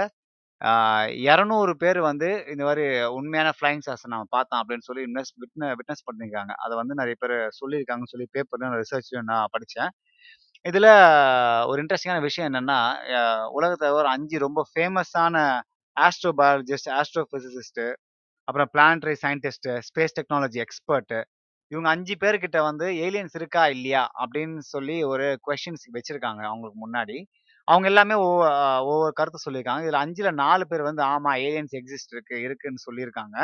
இரநூறு பேர் வந்து இந்த மாதிரி உண்மையான ஃப்ளைங் சார்ஸ நம்ம பார்த்தோம் அப்படின்னு சொல்லி இன்வெஸ்ட் விட்ன விட்னஸ் பண்ணியிருக்காங்க. அதை வந்து நிறைய பேர் சொல்லியிருக்காங்கன்னு சொல்லி பேப்பர்லையும் ரிசர்ச்லையும் நான் படித்தேன் இதில் ஒரு இன்ட்ரெஸ்டிங்கான விஷயம் என்னென்னா உலகத்தில் ஒரு அஞ்சு ரொம்ப ஃபேமஸான ஆஸ்ட்ரோ பயாலஜிஸ்ட், ஆஸ்ட்ரோ ஃபிசிசிஸ்ட்டு அப்புறம் planetary scientist space technology expert இவங்க அஞ்சு பேர்கிட்ட வந்து ஏலியன்ஸ் இருக்கா? இல்லையா? அப்படின்னு சொல்லி ஒரு கொஷின்ஸ் வச்சிருக்காங்க அவங்களுக்கு முன்னாடி. அவங்க எல்லாமே ஒவ்வொரு கருத்தை சொல்லியிருக்காங்க. இதுல 5ல 4 பேர் வந்து ஆமா ஏலியன்ஸ் எக்ஸிஸ்ட் இருக்கு இருக்குன்னு சொல்லியிருக்காங்க.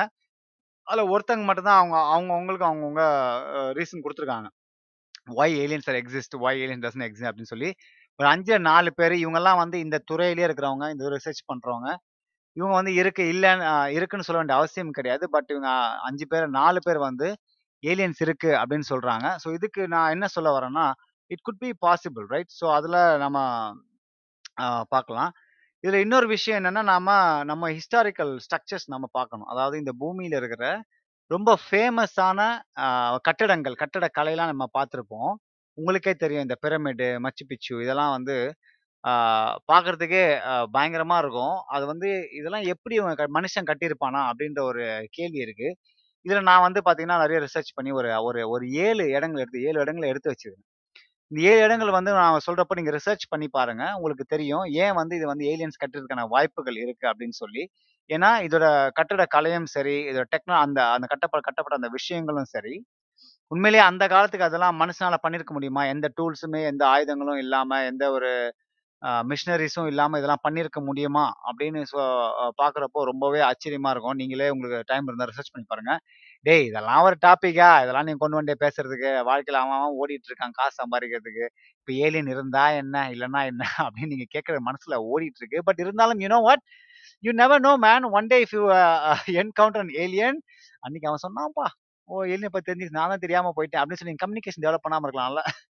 அதுல ஒருத்தங்க மட்டும்தான் அவங்க அவங்க அவங்களுக்கு அவங்கவுங்க ரீசன் கொடுத்துருக்காங்க why aliens are exist, why alien doesn't exist அப்படின்னு சொல்லி ஒரு அஞ்சு நாலு பேர் இவங்கெல்லாம் வந்து இந்த துறையிலேயே இருக்கிறவங்க, இந்த ரிசர்ச் பண்றவங்க. இவங்க வந்து இருக்கு இல்லைன்னு இருக்குன்னு சொல்ல வேண்டிய அவசியம் கிடையாது. பட் இவங்க அஞ்சு பேர் நாலு பேர் வந்து ஏலியன்ஸ் இருக்கு அப்படின்னு சொல்றாங்க. ஸோ இதுக்கு நான் என்ன சொல்ல வரேன்னா, it could be possible right? So அதுல நம்ம பார்க்கலாம். இதுல இன்னொரு விஷயம் என்னன்னா, நாம நம்ம ஹிஸ்டாரிக்கல் ஸ்ட்ரக்சர்ஸ் நம்ம பார்க்கணும். அதாவது இந்த பூமியில இருக்கிற ரொம்ப ஃபேமஸான கட்டடங்கள் கட்டட கலையெல்லாம் நம்ம பார்த்திருப்போம். உங்களுக்கே தெரியும் இந்த பிரமிடு, மச்சு பிச்சு இதெல்லாம் வந்து பார்க்குறதுக்கே பயங்கரமாக பயங்கரமா இருக்கும். அது வந்து இதெல்லாம் எப்படி மனுஷன் கட்டியிருப்பானா? அப்படின்ற ஒரு கேள்வி இருக்கு. இதில் நான் வந்து பார்த்தீங்கன்னா, நிறைய ரிசர்ச் பண்ணி ஒரு ஒரு ஒரு ஏழு இடங்கள் எடுத்து ஏழு இடங்களை எடுத்து வச்சுருக்கேன் இந்த ஏழு இடங்கள் வந்து நான் சொல்கிறப்ப நீங்கள் ரிசர்ச் பண்ணி பாருங்கள் உங்களுக்கு தெரியும். ஏன் வந்து இது வந்து ஏலியன்ஸ் கட்டுறதுக்கான வாய்ப்புகள் இருக்குது அப்படின்னு சொல்லி. ஏன்னா, இதோட கட்டட கலையும் சரி, இதோட டெக்னா அந்த அந்த கட்டப்பட கட்டப்பட்ட அந்த விஷயங்களும் சரி, உண்மையிலேயே அந்த காலத்துக்கு அதெல்லாம் மனுஷனால பண்ணியிருக்க முடியுமா? எந்த டூல்ஸுமே, எந்த ஆயுதங்களும் இல்லாமல் எந்த ஒரு மிஷினரிஸும் இல்லாமல் இதெல்லாம் பண்ணியிருக்க முடியுமா? அப்படின்னு பார்க்குறப்போ ரொம்பவே ஆச்சரியமா இருக்கும். நீங்களே உங்களுக்கு டைம் இருந்தால் ரிசர்ச் பண்ணி பாருங்க. டேய்! இதெல்லாம் ஒரு டாப்பிக்கா இதெல்லாம் நீங்கள் கொண்டு வந்தே பேசுறதுக்கு? வாழ்க்கையில் அவன் அவன் ஓடிட்டு இருக்கான் காசு சம்பாதிக்கிறதுக்கு இப்போ ஏலியன் இருந்தா என்ன? இல்லைன்னா என்ன? அப்படின்னு நீங்க கேட்குற மனசுல ஓடிட்டு இருக்கு. பட் இருந்தாலும் you know what? You never know man. One day if you encounter an alien அன்னைக்கு அவன் சொன்னான்ப்பா. ஓ! ஏலியன் இப்போ தெரிஞ்சுச்சு. நான் தான் தெரியாம போயிட்டேன். அப்படின்னு சொல்லி கம்யூனிகேஷன் டெவலப் பண்ணாமல் இருக்கலாம்ல.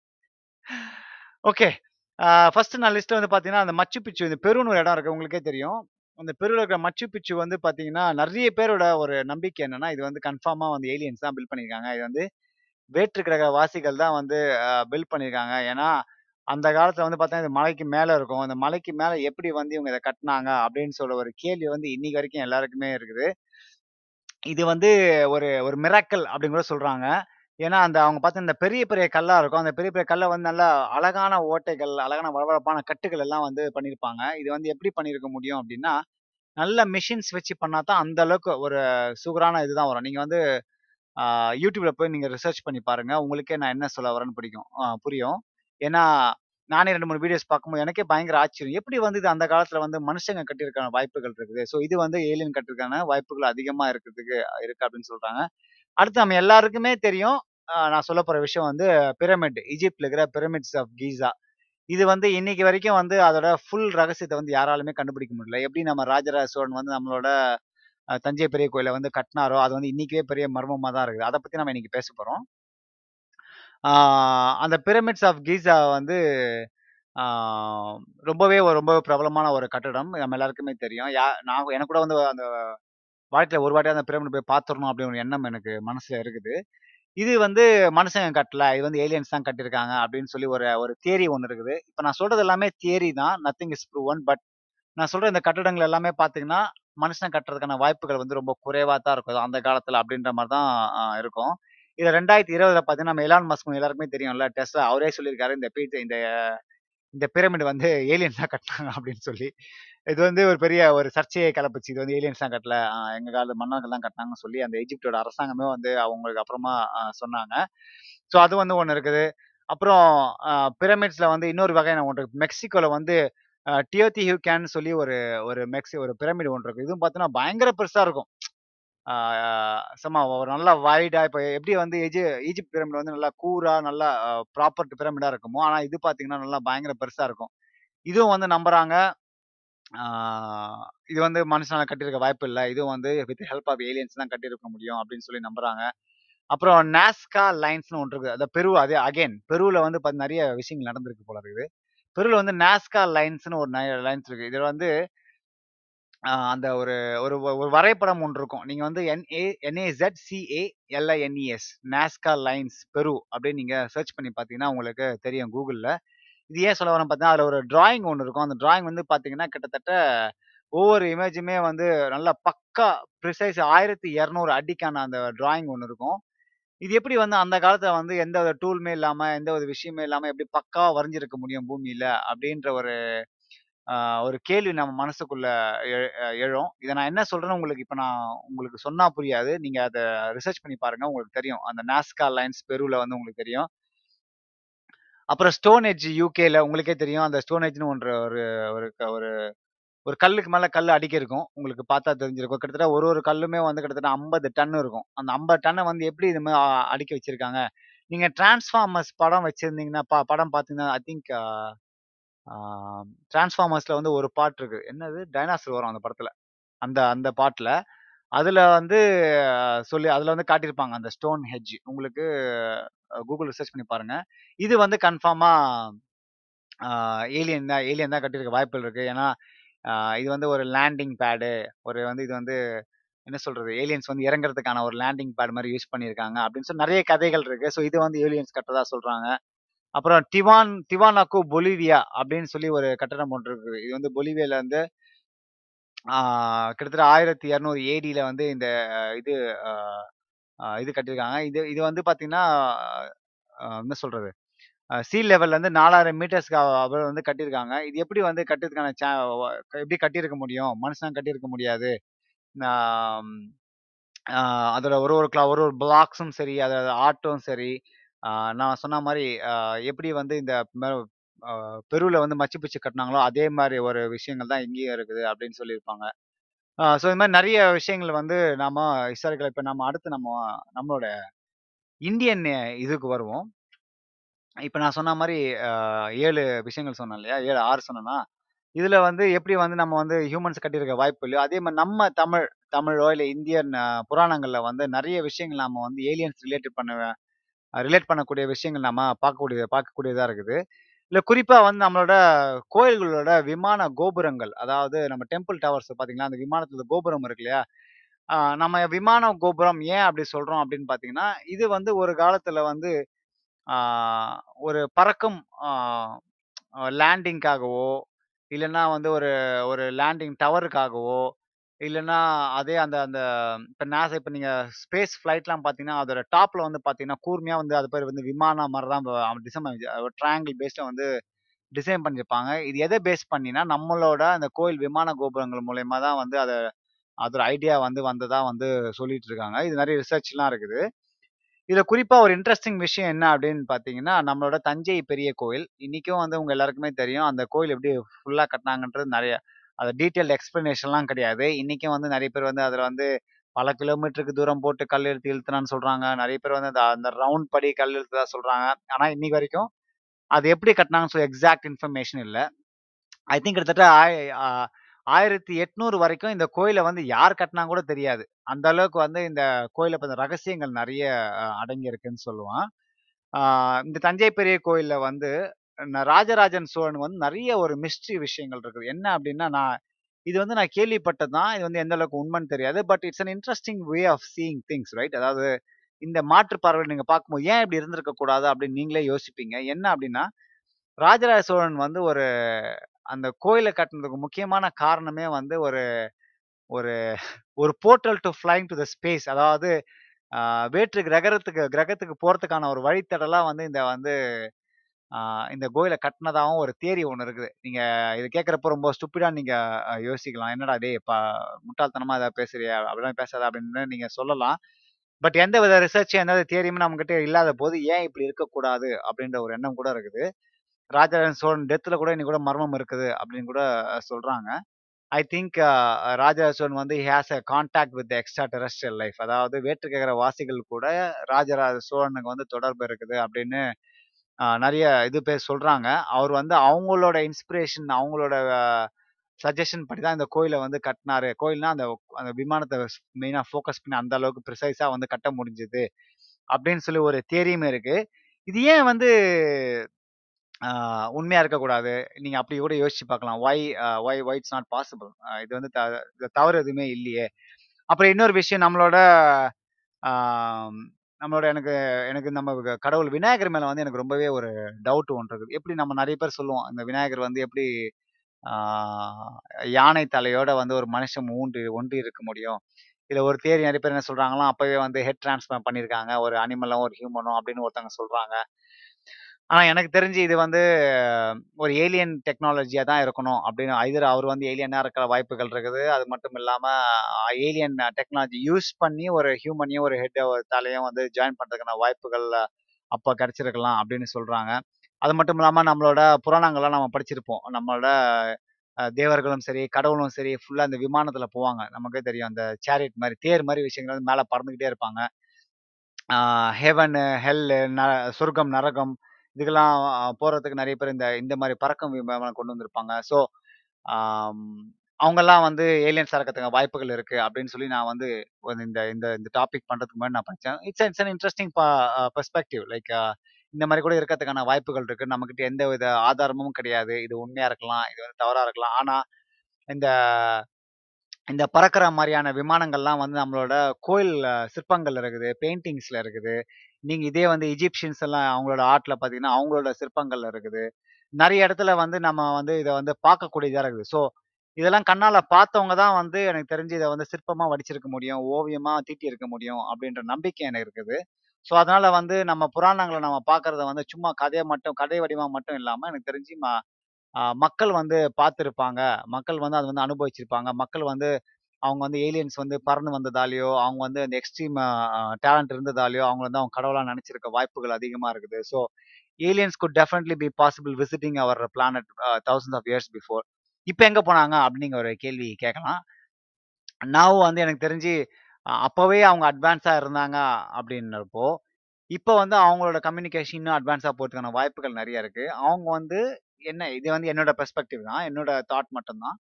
ஓகே. ஃபர்ஸ்ட் நான் லிஸ்ட்டில் வந்து பார்த்தீங்கன்னா, அந்த மச்சு பிச்சு இந்த பெருன்னு ஒரு இடம் இருக்கு. உங்களுக்கே தெரியும். அந்த பெருவில் இருக்கிற மச்சு பிச்சு வந்து பார்த்தீங்கன்னா, நிறைய பேரோட ஒரு நம்பிக்கை என்னன்னா, இது வந்து கன்ஃபார்மாக வந்து ஏலியன்ஸ் தான் பில் பண்ணியிருக்காங்க. இது வந்து வேற்று கிரக வாசிகள் தான் வந்து பில் பண்ணியிருக்காங்க. ஏன்னா, அந்த காலத்தில் வந்து பார்த்தீங்கன்னா, இது மலைக்கு மேலே இருக்கும். அந்த மலைக்கு மேலே எப்படி வந்து இவங்க இதை கட்டினாங்க அப்படின்னு சொல்ல ஒரு கேள்வி வந்து இன்னைக்கு வரைக்கும் எல்லாருக்குமே இருக்குது. இது வந்து ஒரு ஒரு மிராக்கல் அப்படின்னு கூட சொல்கிறாங்க ஏன்னா, அந்த அவங்க பார்த்தா இந்த பெரிய பெரிய கல்லா இருக்கும். அந்த பெரிய பெரிய கல்லை வந்து நல்லா அழகான ஓட்டைகள், அழகான வளவளப்பான கட்டுகள் எல்லாம் வந்து பண்ணியிருப்பாங்க. இது வந்து எப்படி பண்ணியிருக்க முடியும் அப்படின்னா நல்ல மிஷின்ஸ் வச்சு பண்ணா தான் அந்த அளவுக்கு ஒரு சூகரான இதுதான் வரும். நீங்க வந்து யூடியூப்ல போய் நீங்க ரிசர்ச் பண்ணி பாருங்க. உங்களுக்கே நான் என்ன சொல்ல வரேன்னு பிடிக்கும் புரியும். ஏன்னா, நானே 2, 3 வீடியோஸ் பார்க்கும்போது எனக்கே பயங்கர ஆச்சரியம். எப்படி வந்து இது அந்த காலத்துல வந்து மனுஷங்க கட்டியிருக்கான வாய்ப்புகள் இருக்குது. ஸோ இது வந்து ஏலியன் கட்டிருக்கான வாய்ப்புகள் அதிகமா இருக்கிறதுக்கு இருக்கு அப்படின்னு சொல்றாங்க. அடுத்து நம்ம எல்லாருக்குமே தெரியும். நான் சொல்ல போகிற விஷயம் வந்து பிரமிட். ஈஜிப்டில் இருக்கிற பிரமிட்ஸ் ஆஃப் கீசா இது வந்து இன்னைக்கு வரைக்கும் வந்து அதோட ஃபுல் ரகசியத்தை வந்து யாராலுமே கண்டுபிடிக்க முடியல. எப்படி நம்ம ராஜராஜ சோழன் வந்து நம்மளோட தஞ்சை பெரிய கோயிலை வந்து கட்டினாரோ அது வந்து இன்னைக்கே பெரிய மர்மமாக தான் இருக்குது. அதை பற்றி நம்ம இன்னைக்கு பேச போகிறோம் அந்த பிரமிட்ஸ் ஆஃப் கீசா வந்து ரொம்பவே ரொம்ப பிரபலமான ஒரு கட்டடம். நம்ம எல்லாருக்குமே தெரியும். யா நான் எனக்கு கூட வந்து அந்த வாழ்க்கையில் ஒரு வாட்டியாக அந்த பிரமிட் போய் பார்த்துடணும் அப்படின்னு ஒரு எண்ணம் எனக்கு மனசில் இருக்குது. இது வந்து மனுஷங்க கட்டல. இது வந்து ஏலியன்ஸ் தான் கட்டியிருக்காங்க அப்படின்னு சொல்லி ஒரு ஒரு தியரி ஒன்று இருக்குது. இப்போ நான் சொல்றது எல்லாமே தியரி தான். Nothing is proven. பட் நான் சொல்ற இந்த கட்டடங்கள் எல்லாமே பார்த்தீங்கன்னா, மனுஷன் கட்டுறதுக்கான வாய்ப்புகள் வந்து ரொம்ப குறைவாக தான் இருக்கும். அந்த காலத்தில் அப்படின்ற மாதிரி தான் இருக்கும் இருக்கும். இத 2020ல பார்த்தீங்கன்னா, நம்ம எலான் மஸ்க் எல்லாருக்குமே தெரியும்ல. டெஸ்லா அவரே சொல்லியிருக்காரு. இந்த பீட் இந்த இந்த பிரமிட் வந்து ஏலியன்ஸ் தான் கட்டுனாங்க அப்படின்னு சொல்லி. இது வந்து ஒரு பெரிய ஒரு சர்ச்சையை கிளப்புச்சு. இது வந்து ஏலியன்ஸ் தான் கட்டல. எங்க கால மன்னர்கள் தான் கட்டினாங்கன்னு சொல்லி அந்த எஜிப்டோட அரசாங்கமே வந்து அவங்களுக்கு அப்புறமா சொன்னாங்க. ஸோ அது வந்து ஒன்று இருக்குது. அப்புறம் பிரமிட்ஸ்ல வந்து இன்னொரு வகையான ஒன்று இருக்கு. மெக்சிகோல வந்து அ டியோதிஹுகான்னு சொல்லி ஒரு ஒரு மெக்சி ஒரு பிரமிட் ஒன்று இருக்கு. இதுவும் பார்த்தீங்கன்னா, பயங்கர பெருசா இருக்கும். சும்மா ஒரு நல்லா வைடா இப்போ எப்படி வந்து எஜி ஈஜிப்ட் பிரமிட் வந்து நல்லா கூரா, நல்லா அ ப்ராப்பர் பிரமிடா இருக்குமோ, ஆனால் இது பார்த்தீங்கன்னா, நல்லா பயங்கர பெருசா இருக்கும். இதுவும் வந்து நம்புறாங்க. இது வந்து மனுஷனால் கட்டியிருக்க வாய்ப்பு இல்லை இதுவும் வந்து வித் ஹெல்ப் ஆஃப் ஏலியன்ஸ் தான் கட்டியிருக்க முடியும் அப்படின்னு சொல்லி நம்புறாங்க. அப்புறம் நாஸ்கா லைன்ஸ்னு ஒன்று இருக்குது அந்த பெரு அது அகைன் பெருவில் வந்து பார்த்து நிறைய விஷயங்கள் நடந்திருக்கு போல இருக்குது. பெருவில் வந்து நாஸ்கா லைன்ஸ்னு ஒரு ந லைன்ஸ் இருக்குது இதில் வந்து அந்த ஒரு ஒரு ஒரு வரைபடம் ஒன்று இருக்கும். நீங்கள் வந்து N A C A L I N E S Nazca Lines Peru அப்படின்னு நீங்கள் சர்ச் பண்ணி பார்த்தீங்கன்னா, உங்களுக்கு தெரியும் கூகுளில் இது ஏன் சொல்ல வரேன்னு பார்த்தீங்கன்னா, அதில் ஒரு டிராயிங் ஒன்று இருக்கும். அந்த டிராயிங் வந்து பார்த்தீங்கன்னா, கிட்டத்தட்ட ஒவ்வொரு இமேஜுமே வந்து நல்லா பக்கா ப்ரிசைஸ் 1200 அடிக்கான அந்த டிராயிங் ஒன்று இருக்கும். இது எப்படி வந்து அந்த காலத்தில் வந்து எந்த ஒரு டூலுமே இல்லாமல் எந்த ஒரு விஷயமே இல்லாமல் எப்படி பக்கா வரைஞ்சிருக்க முடியும் பூமியில் அப்படின்ற ஒரு ஒரு கேள்வி நம்ம மனசுக்குள்ள எழும். இதை நான் என்ன சொல்றேன்னு உங்களுக்கு இப்போ நான் உங்களுக்கு சொன்னா புரியாது. நீங்க அதை ரிசர்ச் பண்ணி பாருங்க. உங்களுக்கு தெரியும். அந்த நாஸ்கா லைன்ஸ் பெருவில் வந்து உங்களுக்கு தெரியும். அப்புறம் ஸ்டோன் ஏஜ் யூகேல உங்களுக்கே தெரியும். அந்த ஸ்டோன் ஏஜ்னு ஒன்று ஒரு ஒரு ஒரு ஒரு கல்லுக்கு மேலே கல் அடிக்க இருக்கும். உங்களுக்கு பார்த்தா தெரிஞ்சிருக்கும். கிட்டத்தட்ட ஒரு ஒரு கல்லுமே வந்து கிட்டத்தட்ட 50 டன் இருக்கும். அந்த ஐம்பது டன்னை வந்து எப்படி இது மாதிரி அடிக்க வச்சிருக்காங்க? நீங்க டிரான்ஸ்ஃபார்மர்ஸ் படம் வச்சிருந்தீங்கன்னா, பா படம் பார்த்தீங்கன்னா, ஐ திங்க் அ டிரான்ஸ்ஃபார்மர்ஸ்ல வந்து ஒரு பாட்டு இருக்கு. என்னது? டைனாசர் வரும் அந்த படத்துல. அந்த அந்த பாட்டில் அதில் வந்து சொல்லி அதில் வந்து காட்டியிருப்பாங்க. அந்த ஸ்டோன் ஹெட்ஜ். உங்களுக்கு கூகுள் ரிசர்ச் பண்ணி பாருங்கள் இது வந்து கன்ஃபார்மாக ஏலியன் தான் ஏலியன் தான் கட்டியிருக்க வாய்ப்புகள் இருக்குது ஏன்னா, இது வந்து ஒரு லேண்டிங் பேடு. ஒரு வந்து இது வந்து என்ன சொல்கிறது ஏலியன்ஸ் வந்து இறங்குறதுக்கான ஒரு லேண்டிங் பேட் மாதிரி யூஸ் பண்ணியிருக்காங்க. அப்படின்னு சொல்லி நிறைய கதைகள் இருக்குது ஸோ இது வந்து ஏலியன்ஸ் கட்டுறதா சொல்கிறாங்க அப்புறம் டிவான் டிவானாக்கோ பொலிவியா அப்படின்னு சொல்லி ஒரு கட்டடம் ஒன்று இருக்குது. இது வந்து பொலிவியால வந்து கிட்டத்தட்ட ஆயிரத்தி இரநூறு ஏடியில் வந்து இந்த இது இது கட்டியிருக்காங்க. இது இது வந்து பார்த்தீங்கன்னா, என்ன சொல்கிறது சீ லெவல்ல இருந்து 4000 மீட்டர்ஸ்க்கு அவர் வந்து கட்டியிருக்காங்க. இது எப்படி வந்து கட்டுறதுக்கான சா எப்படி கட்டியிருக்க முடியும்? மனுஷன் கட்டியிருக்க முடியாது. அதோட ஒரு ஒரு கிளா ஒரு ஒரு பிளாக்ஸும் சரி, அதோட ஆர்ட்டும் சரி, நான் சொன்ன மாதிரி எப்படி வந்து இந்த பெருவில் வந்து மச்சு பிச்சு கட்டினாங்களோ அதே மாதிரி ஒரு விஷயங்கள் தான் இங்கேயும் இருக்குது அப்படின்னு சொல்லியிருப்பாங்க. ஸோ இது மாதிரி நிறைய விஷயங்கள் வந்து நாம ஹிஸ்டாரிக்கல் இப்போ நம்ம அடுத்து நம்ம நம்மளோட இந்தியன் இதுக்கு வருவோம். இப்போ நான் சொன்ன மாதிரி ஏழு விஷயங்கள் சொன்னேன் இல்லையா? ஏழு ஆறு சொன்னேன்னா இதுல வந்து எப்படி வந்து நம்ம வந்து ஹியூமன்ஸ் கட்டியிருக்க வாய்ப்பு இல்லையோ, அதே மாதிரி நம்ம தமிழ் தமிழோ இல்லை இந்தியன் புராணங்களில் புராணங்கள்ல வந்து நிறைய விஷயங்கள் நம்ம வந்து ஏலியன்ஸ் ரிலேட்டட் பண்ண ரிலேட் பண்ணக்கூடிய விஷயங்கள் நம்ம பார்க்கக்கூடிய பார்க்கக்கூடியதாக இருக்குது. இல்லை குறிப்பாக வந்து நம்மளோட கோயில்களோட விமான கோபுரங்கள், அதாவது நம்ம டெம்பிள் டவர்ஸ் பார்த்தீங்கன்னா, அந்த விமானத்தில் கோபுரம் இருக்கு இல்லையா? நம்ம விமான கோபுரம் ஏன் அப்படி சொல்கிறோம் அப்படின்னு பார்த்தீங்கன்னா, இது வந்து ஒரு காலத்தில் வந்து ஒரு பறக்கும் லேண்டிங்காகவோ, இல்லைன்னா வந்து ஒரு ஒரு லேண்டிங் டவருக்காகவோ, இல்லைன்னா அதே அந்த அந்த இப்போ நாசா இப்போ நீங்கள் ஸ்பேஸ் ஃப்ளைட்லாம் பார்த்தீங்கன்னா, அதோட டாப்பில் வந்து பார்த்தீங்கன்னா, கூர்மையாக வந்து அது பேர் வந்து விமானம் மாதிரி தான் டிசைன் ட்ராங்கிள் பேஸ்டாக வந்து டிசைன் பண்ணியிருப்பாங்க. இது எதை பேஸ் பண்ணினா, நம்மளோட அந்த கோயில் விமான கோபுரங்கள் மூலயமா தான் வந்து அதை அதோட ஐடியா வந்து வந்ததாக வந்து சொல்லிட்டு இருக்காங்க. இது நிறைய ரிசர்ச்லாம் இருக்குது. இதில் குறிப்பாக ஒரு இன்ட்ரெஸ்டிங் விஷயம் என்ன அப்படின்னு பார்த்தீங்கன்னா, நம்மளோட தஞ்சை பெரிய கோயில். இன்றைக்கும் வந்து உங்கள் எல்லாருக்குமே தெரியும். அந்த கோயில் எப்படி ஃபுல்லாக கட்டினாங்கன்றது நிறைய அது டீட்டெயில் எக்ஸ்ப்ளனேஷன்லாம் கிடையாது. இன்றைக்கும் வந்து நிறைய பேர் வந்து அதில் வந்து பல கிலோமீட்டருக்கு தூரம் போட்டு கல் எழுத்து இழுத்துனான்னு சொல்கிறாங்க நிறைய பேர் வந்து அந்த அந்த ரவுண்ட் படி கல் இழுத்ததா சொல்கிறாங்க ஆனால் இன்னைக்கு வரைக்கும் அது எப்படி கட்டினாங்கன்னு சொல்லி எக்ஸாக்ட் இன்ஃபர்மேஷன் இல்லை ஐ திங்க் கிட்டத்தட்ட ஆய் ஆயிரத்தி எட்நூறு வரைக்கும் இந்த கோயிலை வந்து யார் கட்டினா கூட தெரியாது. அந்த அளவுக்கு வந்து இந்த கோயிலை பத்தின ரகசியங்கள் நிறைய அடங்கியிருக்குன்னு அடங்கி இருக்குன்னு சொல்லுவான். இந்த தஞ்சை பெரிய கோயிலில் வந்து ராஜராஜன் சோழன் வந்து நிறைய ஒரு மிஸ்ட்ரி விஷயங்கள் இருக்குது. என்ன அப்படின்னா நான் இது வந்து நான் கேள்விப்பட்டது தான். இது வந்து எந்த அளவுக்கு உண்மைன்னு தெரியாது. But it's an interesting way of seeing things right? அதாவது இந்த மாற்று பார்வை நீங்கள் பார்க்கும்போது, ஏன் இப்படி இருந்திருக்க கூடாது அப்படின்னு நீங்களே யோசிப்பீங்க. என்ன அப்படின்னா ராஜராஜ சோழன் வந்து ஒரு அந்த கோயிலை கட்டுனதுக்கு முக்கியமான காரணமே வந்து ஒரு ஒரு ஒரு portal to flying to the space. அதாவது வேற்று கிரகத்துக்கு கிரகத்துக்கு போகிறதுக்கான ஒரு வழித்தடலாக வந்து இந்த வந்து இந்த கோயிலை கட்டினதாகவும் ஒரு தேரி ஒன்று இருக்குது. நீங்கள் இது கேட்குறப்போ ரொம்ப ஸ்டூப்பிடாக நீங்கள் யோசிக்கலாம். "என்னடா டே இப்போ முட்டாள்தனமாக ஏதாவது பேசுறியா? அப்படிலாம் பேசாத" அப்படின்னு நீங்கள் சொல்லலாம். பட் எந்த வித ரிசர்ச் எந்த தேரியுமே தியரியுமே நம்மகிட்ட இல்லாத போது, ஏன் இப்படி இருக்கக்கூடாது? அப்படின்ற ஒரு எண்ணம் கூட இருக்குது. ராஜராஜன் சோழன் டெத்தில் கூட இன்னைக்கு கூட மர்மம் இருக்குது அப்படின்னு கூட சொல்கிறாங்க ஐ திங்க் ராஜராஜ சோழன் வந்து he has a contact with extra terrestrial life. அதாவது வேற்று கேட்குற வாசிகள் கூட ராஜராஜ சோழனுக்கு வந்து தொடர்பு இருக்குது அப்படின்னு நிறைய இது பேர் சொல்கிறாங்க அவர் வந்து அவங்களோட இன்ஸ்பிரேஷன் அவங்களோட சஜஷன் படி தான் இந்த கோயிலை வந்து கட்டினாரு கோயில்னா அந்த அந்த விமானத்தை மெயினாக ஃபோக்கஸ் பண்ணி அந்த அளவுக்கு ப்ரிசைஸாக வந்து கட்ட முடிஞ்சது. அப்படின்னு சொல்லி ஒரு தேரியுமே இருக்குது இது ஏன் வந்து உண்மையாக உண்மையா இருக்கக்கூடாது? நீங்க அப்படி கூட யோசிச்சு பார்க்கலாம். Why why why it's not possible. இது வந்து த இது தவறு எதுவுமே இல்லையே! அப்புறம் இன்னொரு விஷயம் நம்மளோட நம்மளோட எனக்கு எனக்கு நம்ம கடவுள் விநாயகர் மேல வந்து எனக்கு ரொம்பவே ஒரு டவுட் ஒன்று இருக்குது. எப்படி நம்ம நிறைய பேர் சொல்லுவோம். இந்த விநாயகர் வந்து எப்படி யானை தலையோட வந்து ஒரு மனுஷன் ஊண்டு ஒன்றி இருக்க முடியும். இதுல ஒரு தேர் நிறைய பேர் என்ன சொல்றாங்களாம், அப்பவே வந்து ஹெட் டிரான்ஸ்பிளான் பண்ணியிருக்காங்க. ஒரு அனிமலும், ஒரு ஹியூமனும் அப்படின்னு ஒருத்தவங்க சொல்றாங்க. ஆனா எனக்கு தெரிஞ்சு இது வந்து ஒரு ஏலியன் டெக்னாலஜியா தான் இருக்கணும் அப்படின்னு ஐதர் அவர் வந்து ஏலியனா இருக்கிற வாய்ப்புகள் இருக்குது. அது மட்டும் இல்லாம ஏலியன் டெக்னாலஜி யூஸ் பண்ணி ஒரு ஹியூமனையும், ஒரு ஹெட் தலையும் வந்து ஜாயின் பண்றதுக்கான வாய்ப்புகள் அப்போ கிடைச்சிருக்கலாம் அப்படின்னு சொல்றாங்க. அது மட்டும் இல்லாம நம்மளோட புராணங்கள்லாம் நம்ம படிச்சிருப்போம். நம்மளோட தேவர்களும் சரி, கடவுளும் சரி ஃபுல்லா அந்த விமானத்துல போவாங்க. நமக்கே தெரியும். அந்த சேரியட் மாதிரி தேர் மாதிரி விஷயங்கள் வந்து மேல பறந்துகிட்டே இருப்பாங்க. ஹெவன் ஹெவனு, ஹெல்லு, ந சொர்க்கம், நரகம் இதுக்கெல்லாம் போறதுக்கு நிறைய பேர் இந்த இந்த மாதிரி பறக்கும் விமானம் கொண்டு வந்திருப்பாங்க. ஸோ, அவங்கெல்லாம் வந்து ஏலியன்ஸ் இருக்கறதுக்கு வாய்ப்புகள் இருக்கு அப்படின்னு சொல்லி நான் வந்து ஒரு இந்த இந்த இந்த டாபிக் பண்றதுக்கு முன்னாடி நான் படிச்சேன். It's it's an interesting p perspective. Like இந்த மாதிரி கூட இருக்கிறதுக்கான வாய்ப்புகள் இருக்கு. நம்மகிட்ட எந்த வித ஆதாரமும் கிடையாது. இது உண்மையா இருக்கலாம். இது வந்து தவறா இருக்கலாம். ஆனா, இந்த இந்த பறக்கிற மாதிரியான விமானங்கள்லாம் வந்து நம்மளோட கோயில் சிற்பங்கள்ல இருக்குது. பெயிண்டிங்ஸ்ல இருக்குது. நீங்கள் இதே வந்து எஜிப்ஷியன்ஸ் எல்லாம் அவங்களோட ஆர்ட்ல பார்த்தீங்கன்னா, அவங்களோட சிற்பங்கள்ல இருக்குது. நிறைய இடத்துல வந்து நம்ம வந்து இதை வந்து பார்க்கக்கூடியதாக இருக்குது. ஸோ, இதெல்லாம் கண்ணால் பார்த்தவங்க தான் வந்து எனக்கு தெரிஞ்சு இதை வந்து சிற்பமாக வடிச்சிருக்க முடியும். ஓவியமா தீட்டியிருக்க முடியும் அப்படின்ற நம்பிக்கை எனக்கு இருக்குது. ஸோ, அதனால வந்து நம்ம புராணங்களை நம்ம பார்க்கறத வந்து சும்மா கதையை மட்டும் கதை வடிவம் மட்டும் இல்லாமல் எனக்கு தெரிஞ்சு ம மக்கள் வந்து பார்த்துருப்பாங்க மக்கள் வந்து அதை வந்து அனுபவிச்சிருப்பாங்க. மக்கள் வந்து அவங்க வந்து ஏலியன்ஸ் வந்து பறந்து வந்ததாலேயோ அவங்க வந்து அந்த எக்ஸ்ட்ரீம் டேலண்ட் இருந்ததாலேயோ அவங்க வந்து அவங்க கடவுளாக நினச்சிருக்க வாய்ப்புகள் அதிகமாக இருக்குது. So, aliens could definitely be possible visiting our planet a thousands of years before. இப்போ எங்கே போனாங்க? அப்படிங்கிற ஒரு கேள்வி கேட்கலாம். நான் வந்து எனக்கு தெரிஞ்சு அப்போவே அவங்க அட்வான்ஸாக இருந்தாங்க அப்படின்றப்போ, இப்போ வந்து அவங்களோட கம்யூனிகேஷன் இன்னும் அட்வான்ஸாக போகிறதுக்கான வாய்ப்புகள் நிறைய இருக்குது அவங்க வந்து என்ன இது வந்து என்னோட பெர்ஸ்பெக்டிவ் தான். என்னோட தாட் மட்டும்தான்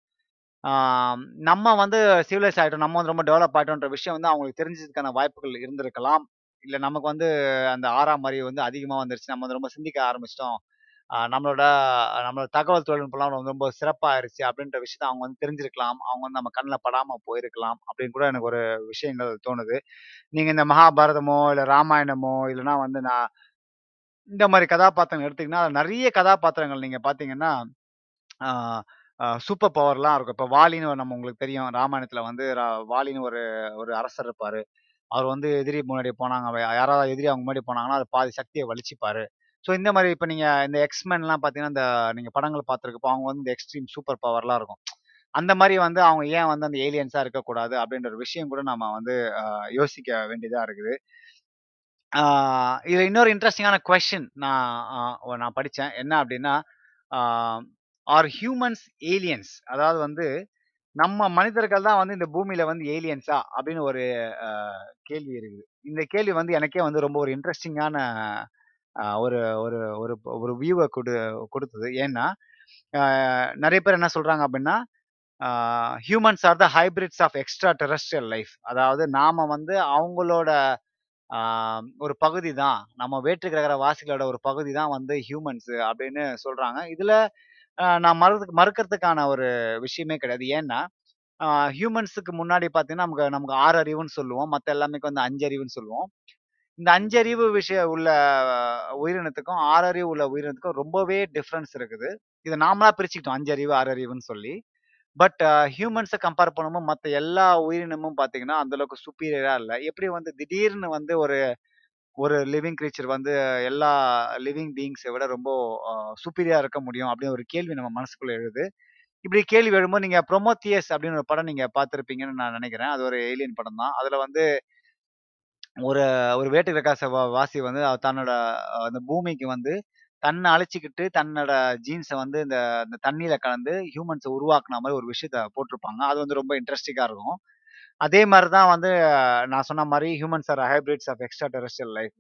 நம்ம வந்து சிவிலைஸ் ஆகிட்டோம் நம்ம வந்து ரொம்ப டெவலப் ஆகிட்டோன்ற விஷயம் வந்து அவங்களுக்கு தெரிஞ்சதுக்கான வாய்ப்புகள் இருந்திருக்கலாம். இல்லை நமக்கு வந்து அந்த ஆறாம் அறிவு வந்து அதிகமாக வந்துருச்சு. நம்ம வந்து ரொம்ப சிந்திக்க ஆரம்பிச்சிட்டோம் நம்மளோட நம்மளோட தகவல் தொழில்நுட்பம்லாம் ரொம்ப ரொம்ப ஆயிருச்சு அப்படின்ற விஷயத்த அவங்க வந்து தெரிஞ்சிருக்கலாம். அவங்க வந்து நம்ம கண்ணில் படாமல் போயிருக்கலாம். அப்படின்னு கூட எனக்கு ஒரு விஷயங்கள் தோணுது. நீங்கள் இந்த மகாபாரதமோ, இல்லை ராமாயணமோ, இல்லைன்னா வந்து நான் இந்த மாதிரி கதாபாத்திரங்கள் எடுத்தீங்கன்னா, நிறைய கதாபாத்திரங்கள் நீங்கள் பார்த்தீங்கன்னா, சூப்பர் பவர்லாம் இருக்கும். இப்போ வாலின்னு நம்ம உங்களுக்கு தெரியும். ராமாயணத்தில் வந்து ரா- வாலின்னு ஒரு ஒரு அரசர் இருப்பார். அவர் வந்து எதிரி முன்னாடி போனாங்க. அவ- யாராவது எதிரி அவங்க முன்னாடி போனாங்கன்னா அது பாதி சக்தியை வலிச்சுப்பாரு. ஸோ இந்த மாதிரி இப்போ நீங்கள் இந்த எக்ஸ்மென்லாம் பார்த்தீங்கன்னா இந்த நீங்கள் படங்கள் பார்த்துருக்கப்போ அவங்க வந்து இந்த எக்ஸ்ட்ரீம் சூப்பர் பவர்லாம் இருக்கும். அந்த மாதிரி வந்து அவங்க ஏன் வந்து அந்த ஏலியன்ஸாக இருக்கக்கூடாது அப்படின்ற ஒரு விஷயம் கூட நம்ம வந்து யோசிக்க வேண்டியதாக இருக்குது. இதில் இன்னொரு இன்ட்ரெஸ்டிங்கான கொஷின் நான் நான் படித்தேன் என்ன அப்படின்னா ஆர் ஹியூமன்ஸ் ஏலியன்ஸ். அதாவது வந்து நம்ம மனிதர்கள் தான் வந்து இந்த பூமியில வந்து ஏலியன்ஸா? அப்படின்னு ஒரு கேள்வி இருக்குது. இந்த கேள்வி வந்து எனக்கே வந்து ரொம்ப ஒரு இன்ட்ரெஸ்டிங்கான ஒரு ஒரு ஒரு ஒரு வியூவை கொடு கொடுத்தது. ஏன்னா நிறைய பேர் என்ன சொல்றாங்க அப்படின்னா humans are the hybrids of extra terrestrial life அதாவது நாம வந்து அவங்களோட ஒரு பகுதி தான். நம்ம வேற்று கிரக வாசிகளோட ஒரு பகுதி தான் வந்து ஹியூமன்ஸ் அப்படின்னு சொல்றாங்க. இதுல நான் மறுக்கு மறுக்கிறதுக்கான ஒரு விஷயமே கிடையாது. ஏன்னா ஹியூமன்ஸுக்கு முன்னாடி பார்த்தீங்கன்னா நமக்கு நமக்கு ஆறு அறிவுன்னு சொல்லுவோம். மற்ற எல்லாமே வந்து அஞ்சு அறிவுன்னு சொல்லுவோம். இந்த அஞ்சறிவு விஷயம் உள்ள உயிரினத்துக்கும் ஆறறிவு உள்ள உயிரினத்துக்கும் ரொம்பவே டிஃப்ரென்ஸ் இருக்குது. இதை நாமளா பிரிச்சுக்கிட்டோம் அஞ்சறிவு ஆறறிவுன்னு சொல்லி. பட் ஹியூமன்ஸை கம்பேர் பண்ணும்போது மற்ற எல்லா உயிரினமும் பார்த்தீங்கன்னா அந்த அளவுக்கு சுப்பீரியரா இல்லை. எப்படி வந்து திடீர்னு வந்து ஒரு ஒரு லிவிங் கிரீச்சர் வந்து எல்லா லிவிங் பீயிங்ஸை விட ரொம்ப சுப்பீரியா இருக்க முடியும் அப்படின்னு ஒரு கேள்வி நம்ம மனசுக்குள்ள எழுது. இப்படி கேள்வி எழும்போது நீங்க ப்ரொமோத்தியஸ் அப்படின்னு ஒரு படம் நீங்க பார்த்துருப்பீங்கன்னு நான் நினைக்கிறேன். அது ஒரு ஏலியன் படம் தான். அதுல வந்து ஒரு ஒரு வேட்டு கிரகாச வாசி வந்து தன்னோட அந்த பூமிக்கு வந்து தன்னை அழிச்சுக்கிட்டு தன்னோட ஜீன்ஸை வந்து இந்த இந்த தண்ணியில கலந்து ஹியூமன்ஸை உருவாக்குன மாதிரி ஒரு விஷயத்த போட்டிருப்பாங்க. அது வந்து ரொம்ப இன்ட்ரெஸ்டிங்கா இருக்கும். அதே மாதிரி தான் வந்து நான் சொன்ன மாதிரி humans are hybrids of extra terrestrial life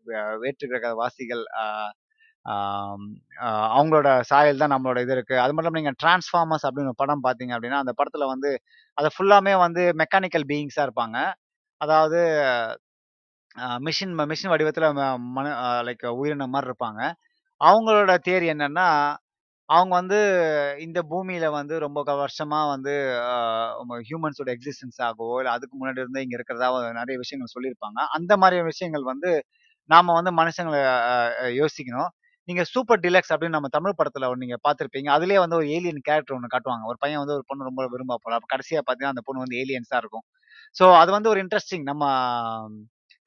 வேற்று கிரக வாசிகள் அவங்களோட சாயல் தான் நம்மளோட இது இருக்குது அது மட்டும் இல்லாமல் நீங்கள் டிரான்ஸ்ஃபார்மர்ஸ் அப்படின்னு ஒரு படம் பார்த்தீங்க அப்படின்னா அந்த படத்தில் வந்து அதை ஃபுல்லாமே வந்து மெக்கானிக்கல் பீயிங்ஸாக இருப்பாங்க. அதாவது மிஷின் மிஷின் வடிவத்தில் மன மனு லைக் உயிரினம் மாதிரி இருப்பாங்க. அவங்களோட தேரி என்னன்னா அவங்க வந்து இந்த பூமியில வந்து ரொம்ப க- வருஷமா வந்து ஹியூமன்ஸோட எக்ஸிஸ்டன்ஸ் ஆகவோ இல்லை அதுக்கு முன்னாடி இருந்து இங்க இருக்கிறதா நிறைய விஷயங்கள் சொல்லியிருப்பாங்க. அந்த மாதிரி விஷயங்கள் வந்து நாம வந்து மனுஷங்களை அஹ், அஹ், யோசிக்கணும். நீங்க சூப்பர் டிலக்ஸ் அப்படின்னு நம்ம தமிழ் படத்துல ஒன்று நீங்க பார்த்திருப்பீங்க. அதுலயே வந்து ஒரு ஏலியன் கேரக்டர் ஒன்று காட்டுவாங்க. ஒரு பையன் வந்து ஒரு பொண்ணு ரொம்ப விரும்ப போல அப்ப கடைசியா பார்த்தீங்கன்னா அந்த பொண்ணு வந்து ஏலியன்ஸா இருக்கும். ஸோ அது வந்து ஒரு இன்ட்ரெஸ்டிங் நம்ம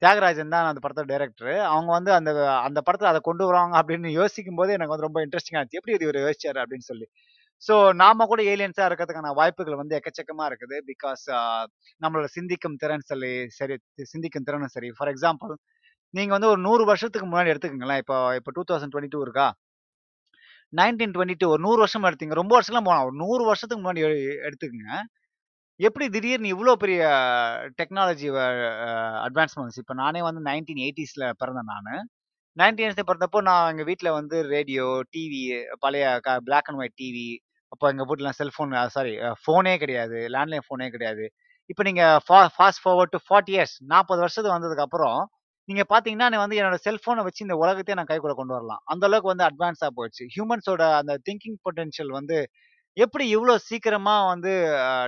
தியாகராஜன் தான் அந்த படத்தோட டைரக்டர் அவங்க வந்து அந்த அந்த படத்தை அதை கொண்டு வருவாங்க அப்படின்னு யோசிக்கும் போது எனக்கு வந்து ரொம்ப இன்ட்ரெஸ்டிங் இருந்துச்சு. எப்படி இது ஒரு யோசிச்சாரு அப்படின்னு சொல்லி. ஸோ நாம கூட ஏலியன்ஸா இருக்கிறதுக்கான வாய்ப்புகள் வந்து எக்கச்சக்கமா இருக்குது. பிகாஸ் நம்மளோட சிந்திக்கும் திறன் சொல்லி சரி சிந்திக்கும் திறனும் சரி. ஃபார் எக்ஸாம்பிள் நீங்க வந்து ஒரு நூறு வருஷத்துக்கு முன்னாடி எடுத்துக்கங்களேன். இப்போ இப்போ டூ தௌசண்ட் டுவெண்ட்டி டூ இருக்கா? நைன்டீன் டுவெண்ட்டி டூ ஒரு நூறு வருஷம் எடுத்தீங்க. ரொம்ப வருஷம்லாம் போகலாம். ஒரு நூறு வருஷத்துக்கு முன்னாடி எடுத்துக்கோங்க எடுத்துக்கங்க. எப்படி திடீர்னு இவ்வளோ பெரிய டெக்னாலஜி அட்வான்ஸ்மெண்ட்ஸ் இப்போ நானே வந்து நைன்டீன் எயிட்டிஸில் பிறந்தேன் நான். நைன்டீன் எயிட்டிஸ் பிறந்தப்போ நான் எங்கள் வீட்டில் வந்து ரேடியோ டிவி பழைய க பிளாக் அண்ட் ஒயிட் டிவி அப்போ எங்கள் வீட்டில் செல்ஃபோன் சாரி ஃபோனே கிடையாது. லேண்ட்லைன் ஃபோனே கிடையாது. இப்போ நீங்கள் fa fast forward to forty years நாற்பது வருஷத்துக்கு வந்ததுக்கப்புறம் நீங்கள் பார்த்தீங்கன்னா நான் வந்து என்னோட செல்ஃபோனை வச்சு இந்த உலகத்தையே நான் கைக்குள்ள கொண்டு வரலாம். அந்த அளவுக்கு வந்து அட்வான்ஸாக போயிடுச்சு ஹியூமன்ஸோட அந்த திங்கிங் பொட்டென்ஷியல் வந்து எப்படி இவ்வளோ சீக்கிரமா வந்து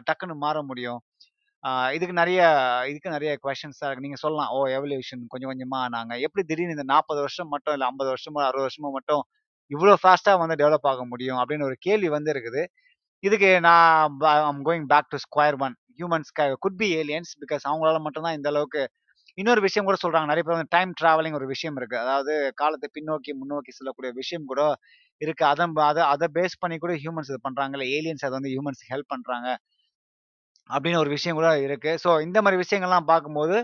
டக்குன்னு மாற முடியும்? இதுக்கு நிறைய இதுக்கு நிறைய கொஷின்ஸாக இருக்கு. நீங்கள் சொல்லலாம் ஓ எவல்யூஷன் கொஞ்சம் கொஞ்சமாக நாங்கள் எப்படி திடீர்னு இந்த நாற்பது வருஷம் மட்டும் இல்லை ஐம்பது வருஷமோ அறுபது வருஷமோ மட்டும் இவ்வளோ ஃபாஸ்ட்டாக வந்து டெவலப் ஆக முடியும்? அப்படின்னு ஒரு கேள்வி வந்து இருக்குது. இதுக்கு நான் I'm going back to square one humans could be aliens because அவங்களால மட்டும்தான் இந்த அளவுக்கு. இன்னொரு விஷயம் கூட சொல்றாங்க. நிறைய பேர் வந்து டைம் டிராவலிங் ஒரு விஷயம் இருக்கு. அதாவது காலத்தை பின்னோக்கி முன்னோக்கி செல்லக்கூடிய விஷயம் கூட இருக்கு. அதை அதை அதை பேஸ் பண்ணி கூட ஹியூமன்ஸ் இது பண்றாங்க இல்லை ஏலியன்ஸ் அதை வந்து ஹியூமன்ஸ் ஹெல்ப் பண்றாங்க. அப்படின்னு ஒரு விஷயம் கூட இருக்கு. ஸோ இந்த மாதிரி விஷயங்கள்லாம் பார்க்கும்போது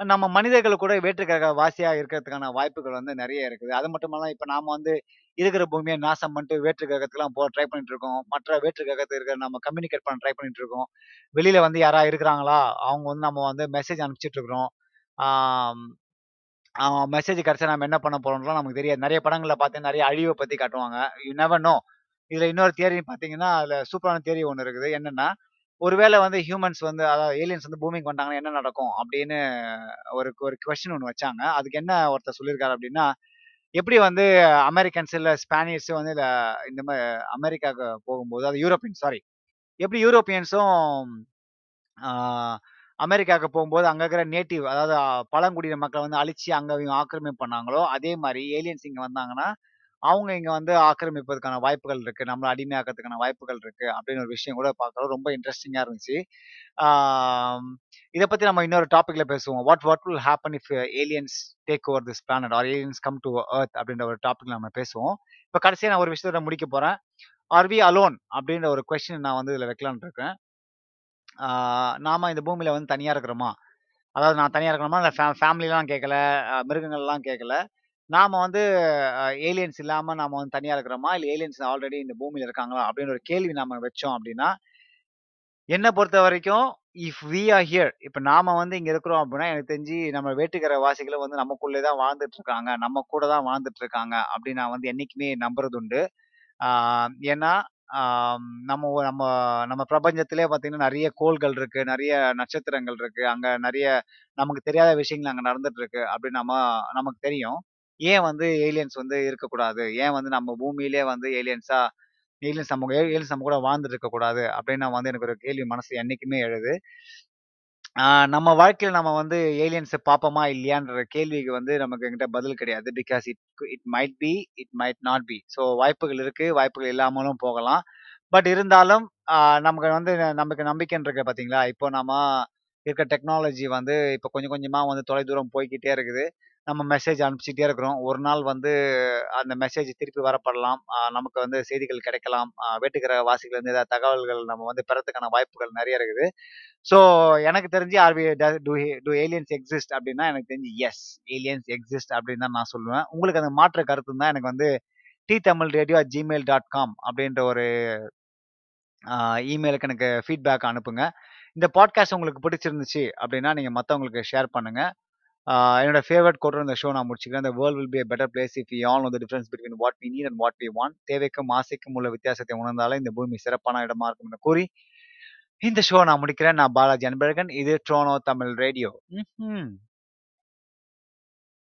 நம்ம மனிதர்கள் கூட வேற்றுக்கிரக வாசியா இருக்கிறதுக்கான வாய்ப்புகள் வந்து நிறைய இருக்குது. அது மட்டும் இல்லாமல் இப்போ நாம வந்து இருக்கிற பூமியை நாசம் பண்ணிட்டு வேற்று கிரகத்துக்குலாம் போக ட்ரை பண்ணிட்டு இருக்கோம். மற்ற வேற்று கிரகத்தில் இருக்கிற நம்ம கம்யூனிகேட் பண்ண ட்ரை பண்ணிட்டு இருக்கோம். வெளியில வந்து யாரா இருக்கிறாங்களா? அவங்க வந்து நம்ம வந்து மெசேஜ் அனுப்பிச்சிட்டு இருக்கிறோம். மெசேஜ் கிடைச்சா நம்ம என்ன பண்ண போறோம்லாம் நமக்கு தெரியாது. நிறைய படங்களில் பார்த்து நிறைய அழிவை பற்றி காட்டுவாங்க. யூ நெவர் நோ இதில் இன்னொரு தியரி பார்த்தீங்கன்னா அதில் சூப்பரான தியரி ஒன்று இருக்குது. என்னென்னா ஒருவேளை வந்து ஹியூமன்ஸ் வந்து அதாவது ஏலியன்ஸ் வந்து பூமிக்கு வந்தாங்கன்னா என்ன நடக்கும் அப்படின்னு ஒரு ஒரு கொஸ்டின் ஒன்று வச்சாங்க. அதுக்கு என்ன ஒருத்தர் சொல்லியிருக்காரு அப்படின்னா எப்படி வந்து அமெரிக்கன்ஸ் இல்லை ஸ்பானியர்ஸ் வந்து இல்லை இந்த மாதிரி அமெரிக்காவுக்கு போகும்போது அது யூரோப்பியன் சாரி எப்படி யூரோப்பியன்ஸும் அமெரிக்காவுக்கு போகும்போது அங்கே இருக்கிற நேட்டிவ் அதாவது பழங்குடியின மக்களை வந்து அழிச்சு அங்கே இவங்க ஆக்கிரமிப்பு பண்ணாங்களோ அதே மாதிரி ஏலியன்ஸ் இங்கே வந்தாங்கன்னா அவங்க இங்கே வந்து ஆக்கிரமிப்பதற்கான வாய்ப்புகள் இருக்குது நம்மளை அடிமையாக்கிறதுக்கான வாய்ப்புகள் இருக்குது அப்படின்னு ஒரு விஷயம் கூட பார்க்குறோம் ரொம்ப இன்ட்ரெஸ்டிங்காக இருந்துச்சு. இதை பற்றி நம்ம இன்னொரு டாப்பிக்கில் பேசுவோம். What what will happen if aliens take over this planet or aliens come to earth அப்படின்ற ஒரு டாபிக் நம்ம பேசுவோம். இப்போ கடைசியாக நான் ஒரு விஷயத்த முடிக்க போகிறேன் ஆர் வி அலோன் அப்படின்ற ஒரு கொஸ்டின் நான் வந்து இதில் வைக்கலான் இருக்கேன். நாம் இந்த பூமியில் வந்து தனியாக இருக்கிறோமா? அதாவது நான் தனியாக இருக்கிறோமா? இல்லை ஃபேமிலிலாம் கேட்கல மிருகங்கள்லாம் கேட்கல நாம் வந்து ஏலியன்ஸ் இல்லாமல் நாம் வந்து தனியாக இருக்கிறோமா? இல்லை ஏலியன்ஸ் ஆல்ரெடி இந்த பூமியில் இருக்காங்களா? அப்படின்னு ஒரு கேள்வி நாம வச்சோம் அப்படின்னா என்னை பொறுத்த வரைக்கும் இஃப் வி ஆர் ஹியர் இப்போ நாம் வந்து இங்கே இருக்கிறோம் அப்படின்னா எனக்கு தெரிஞ்சு நம்ம வேட்டுக்கிற வாசிகளும் வந்து நமக்குள்ளே தான் வாழ்ந்துட்டு இருக்காங்க நம்ம கூட தான் வாழ்ந்துட்டு இருக்காங்க அப்படின்னு நான் வந்து என்றைக்குமே நம்புறது உண்டு ஏன்னா நம்ம நம்ம நம்ம பிரபஞ்சத்திலே பார்த்தீங்கன்னா நிறைய கோள்கள் இருக்கு நிறைய நட்சத்திரங்கள் இருக்கு. அங்க நிறைய நமக்கு தெரியாத விஷயங்கள் அங்க நடந்துட்டு இருக்கு அப்படின்னு நம்ம நமக்கு தெரியும். ஏன் வந்து ஏலியன்ஸ் வந்து இருக்கக்கூடாது? ஏன் வந்து நம்ம பூமியிலே வந்து ஏலியன்ஸா ஏலியன்ஸ் நம்ம ஏலியன்ஸ் நம்ம கூட வாழ்ந்துட்டு இருக்கக்கூடாது அப்படின்னு வந்து எனக்கு ஒரு கேள்வி மனசு என்னைக்குமே எழுது. நம்ம வாழ்க்கையில் நம்ம வந்து ஏலியன்ஸை பார்ப்போமா இல்லையான்ற கேள்விக்கு வந்து நமக்கு என்கிட்ட பதில் கிடையாது. Because it it might be it might not be so வாய்ப்புகள் இருக்குது வாய்ப்புகள் இல்லாமலும் போகலாம். பட் இருந்தாலும் நமக்கு வந்து நமக்கு நம்பிக்கைன்னு இருக்கு பார்த்தீங்களா இப்போ நம்ம இருக்க டெக்னாலஜி வந்து இப்போ கொஞ்சம் கொஞ்சமாக வந்து தொலைதூரம் போய்க்கிட்டே இருக்குது. நம்ம மெசேஜ் அனுப்பிச்சிட்டே இருக்கிறோம். ஒரு நாள் வந்து அந்த மெசேஜ் திருப்பி வரப்படலாம். நமக்கு வந்து செய்திகள் கிடைக்கலாம். வேட்டுக்கிற வாசிகள் வந்து ஏதாவது தகவல்கள் நம்ம வந்து பெறத்துக்கான வாய்ப்புகள் நிறைய இருக்குது. ஸோ எனக்கு தெரிஞ்சு ஆர்வி டூ ஏலியன்ஸ் எக்ஸிஸ்ட் அப்படின்னா எனக்கு தெரிஞ்சு எஸ் ஏலியன்ஸ் எக்ஸிஸ்ட் அப்படின்னு தான் நான் சொல்லுவேன். உங்களுக்கு அந்த மாற்று கருத்து தான் எனக்கு வந்து D Tamil radio Gmail dot com அப்படின்ற ஒரு இமெயிலுக்கு எனக்கு ஃபீட்பேக் அனுப்புங்க. இந்த பாட்காஸ்ட் உங்களுக்கு பிடிச்சிருந்துச்சு அப்படின்னா நீங்கள் மற்றவங்களுக்கு ஷேர் பண்ணுங்க. என்னோட ஃபேவரட் கோட்டர் இந்த ஷோ நான் முடிச்சுக்கிறேன். இந்த world will be a better place if we all know the difference between what we what and what தேவைக்கும் ஆசைக்கும் உள்ள வித்தியாசத்தை உணர்ந்தாலே இந்த பூமி சிறப்பான இடமா இருக்கும் என்று கூறி இந்த ஷோ நான் முடிக்கிறேன். நான் பாலாஜி அன்பழகன். இது ட்ரோனோ தமிழ் ரேடியோ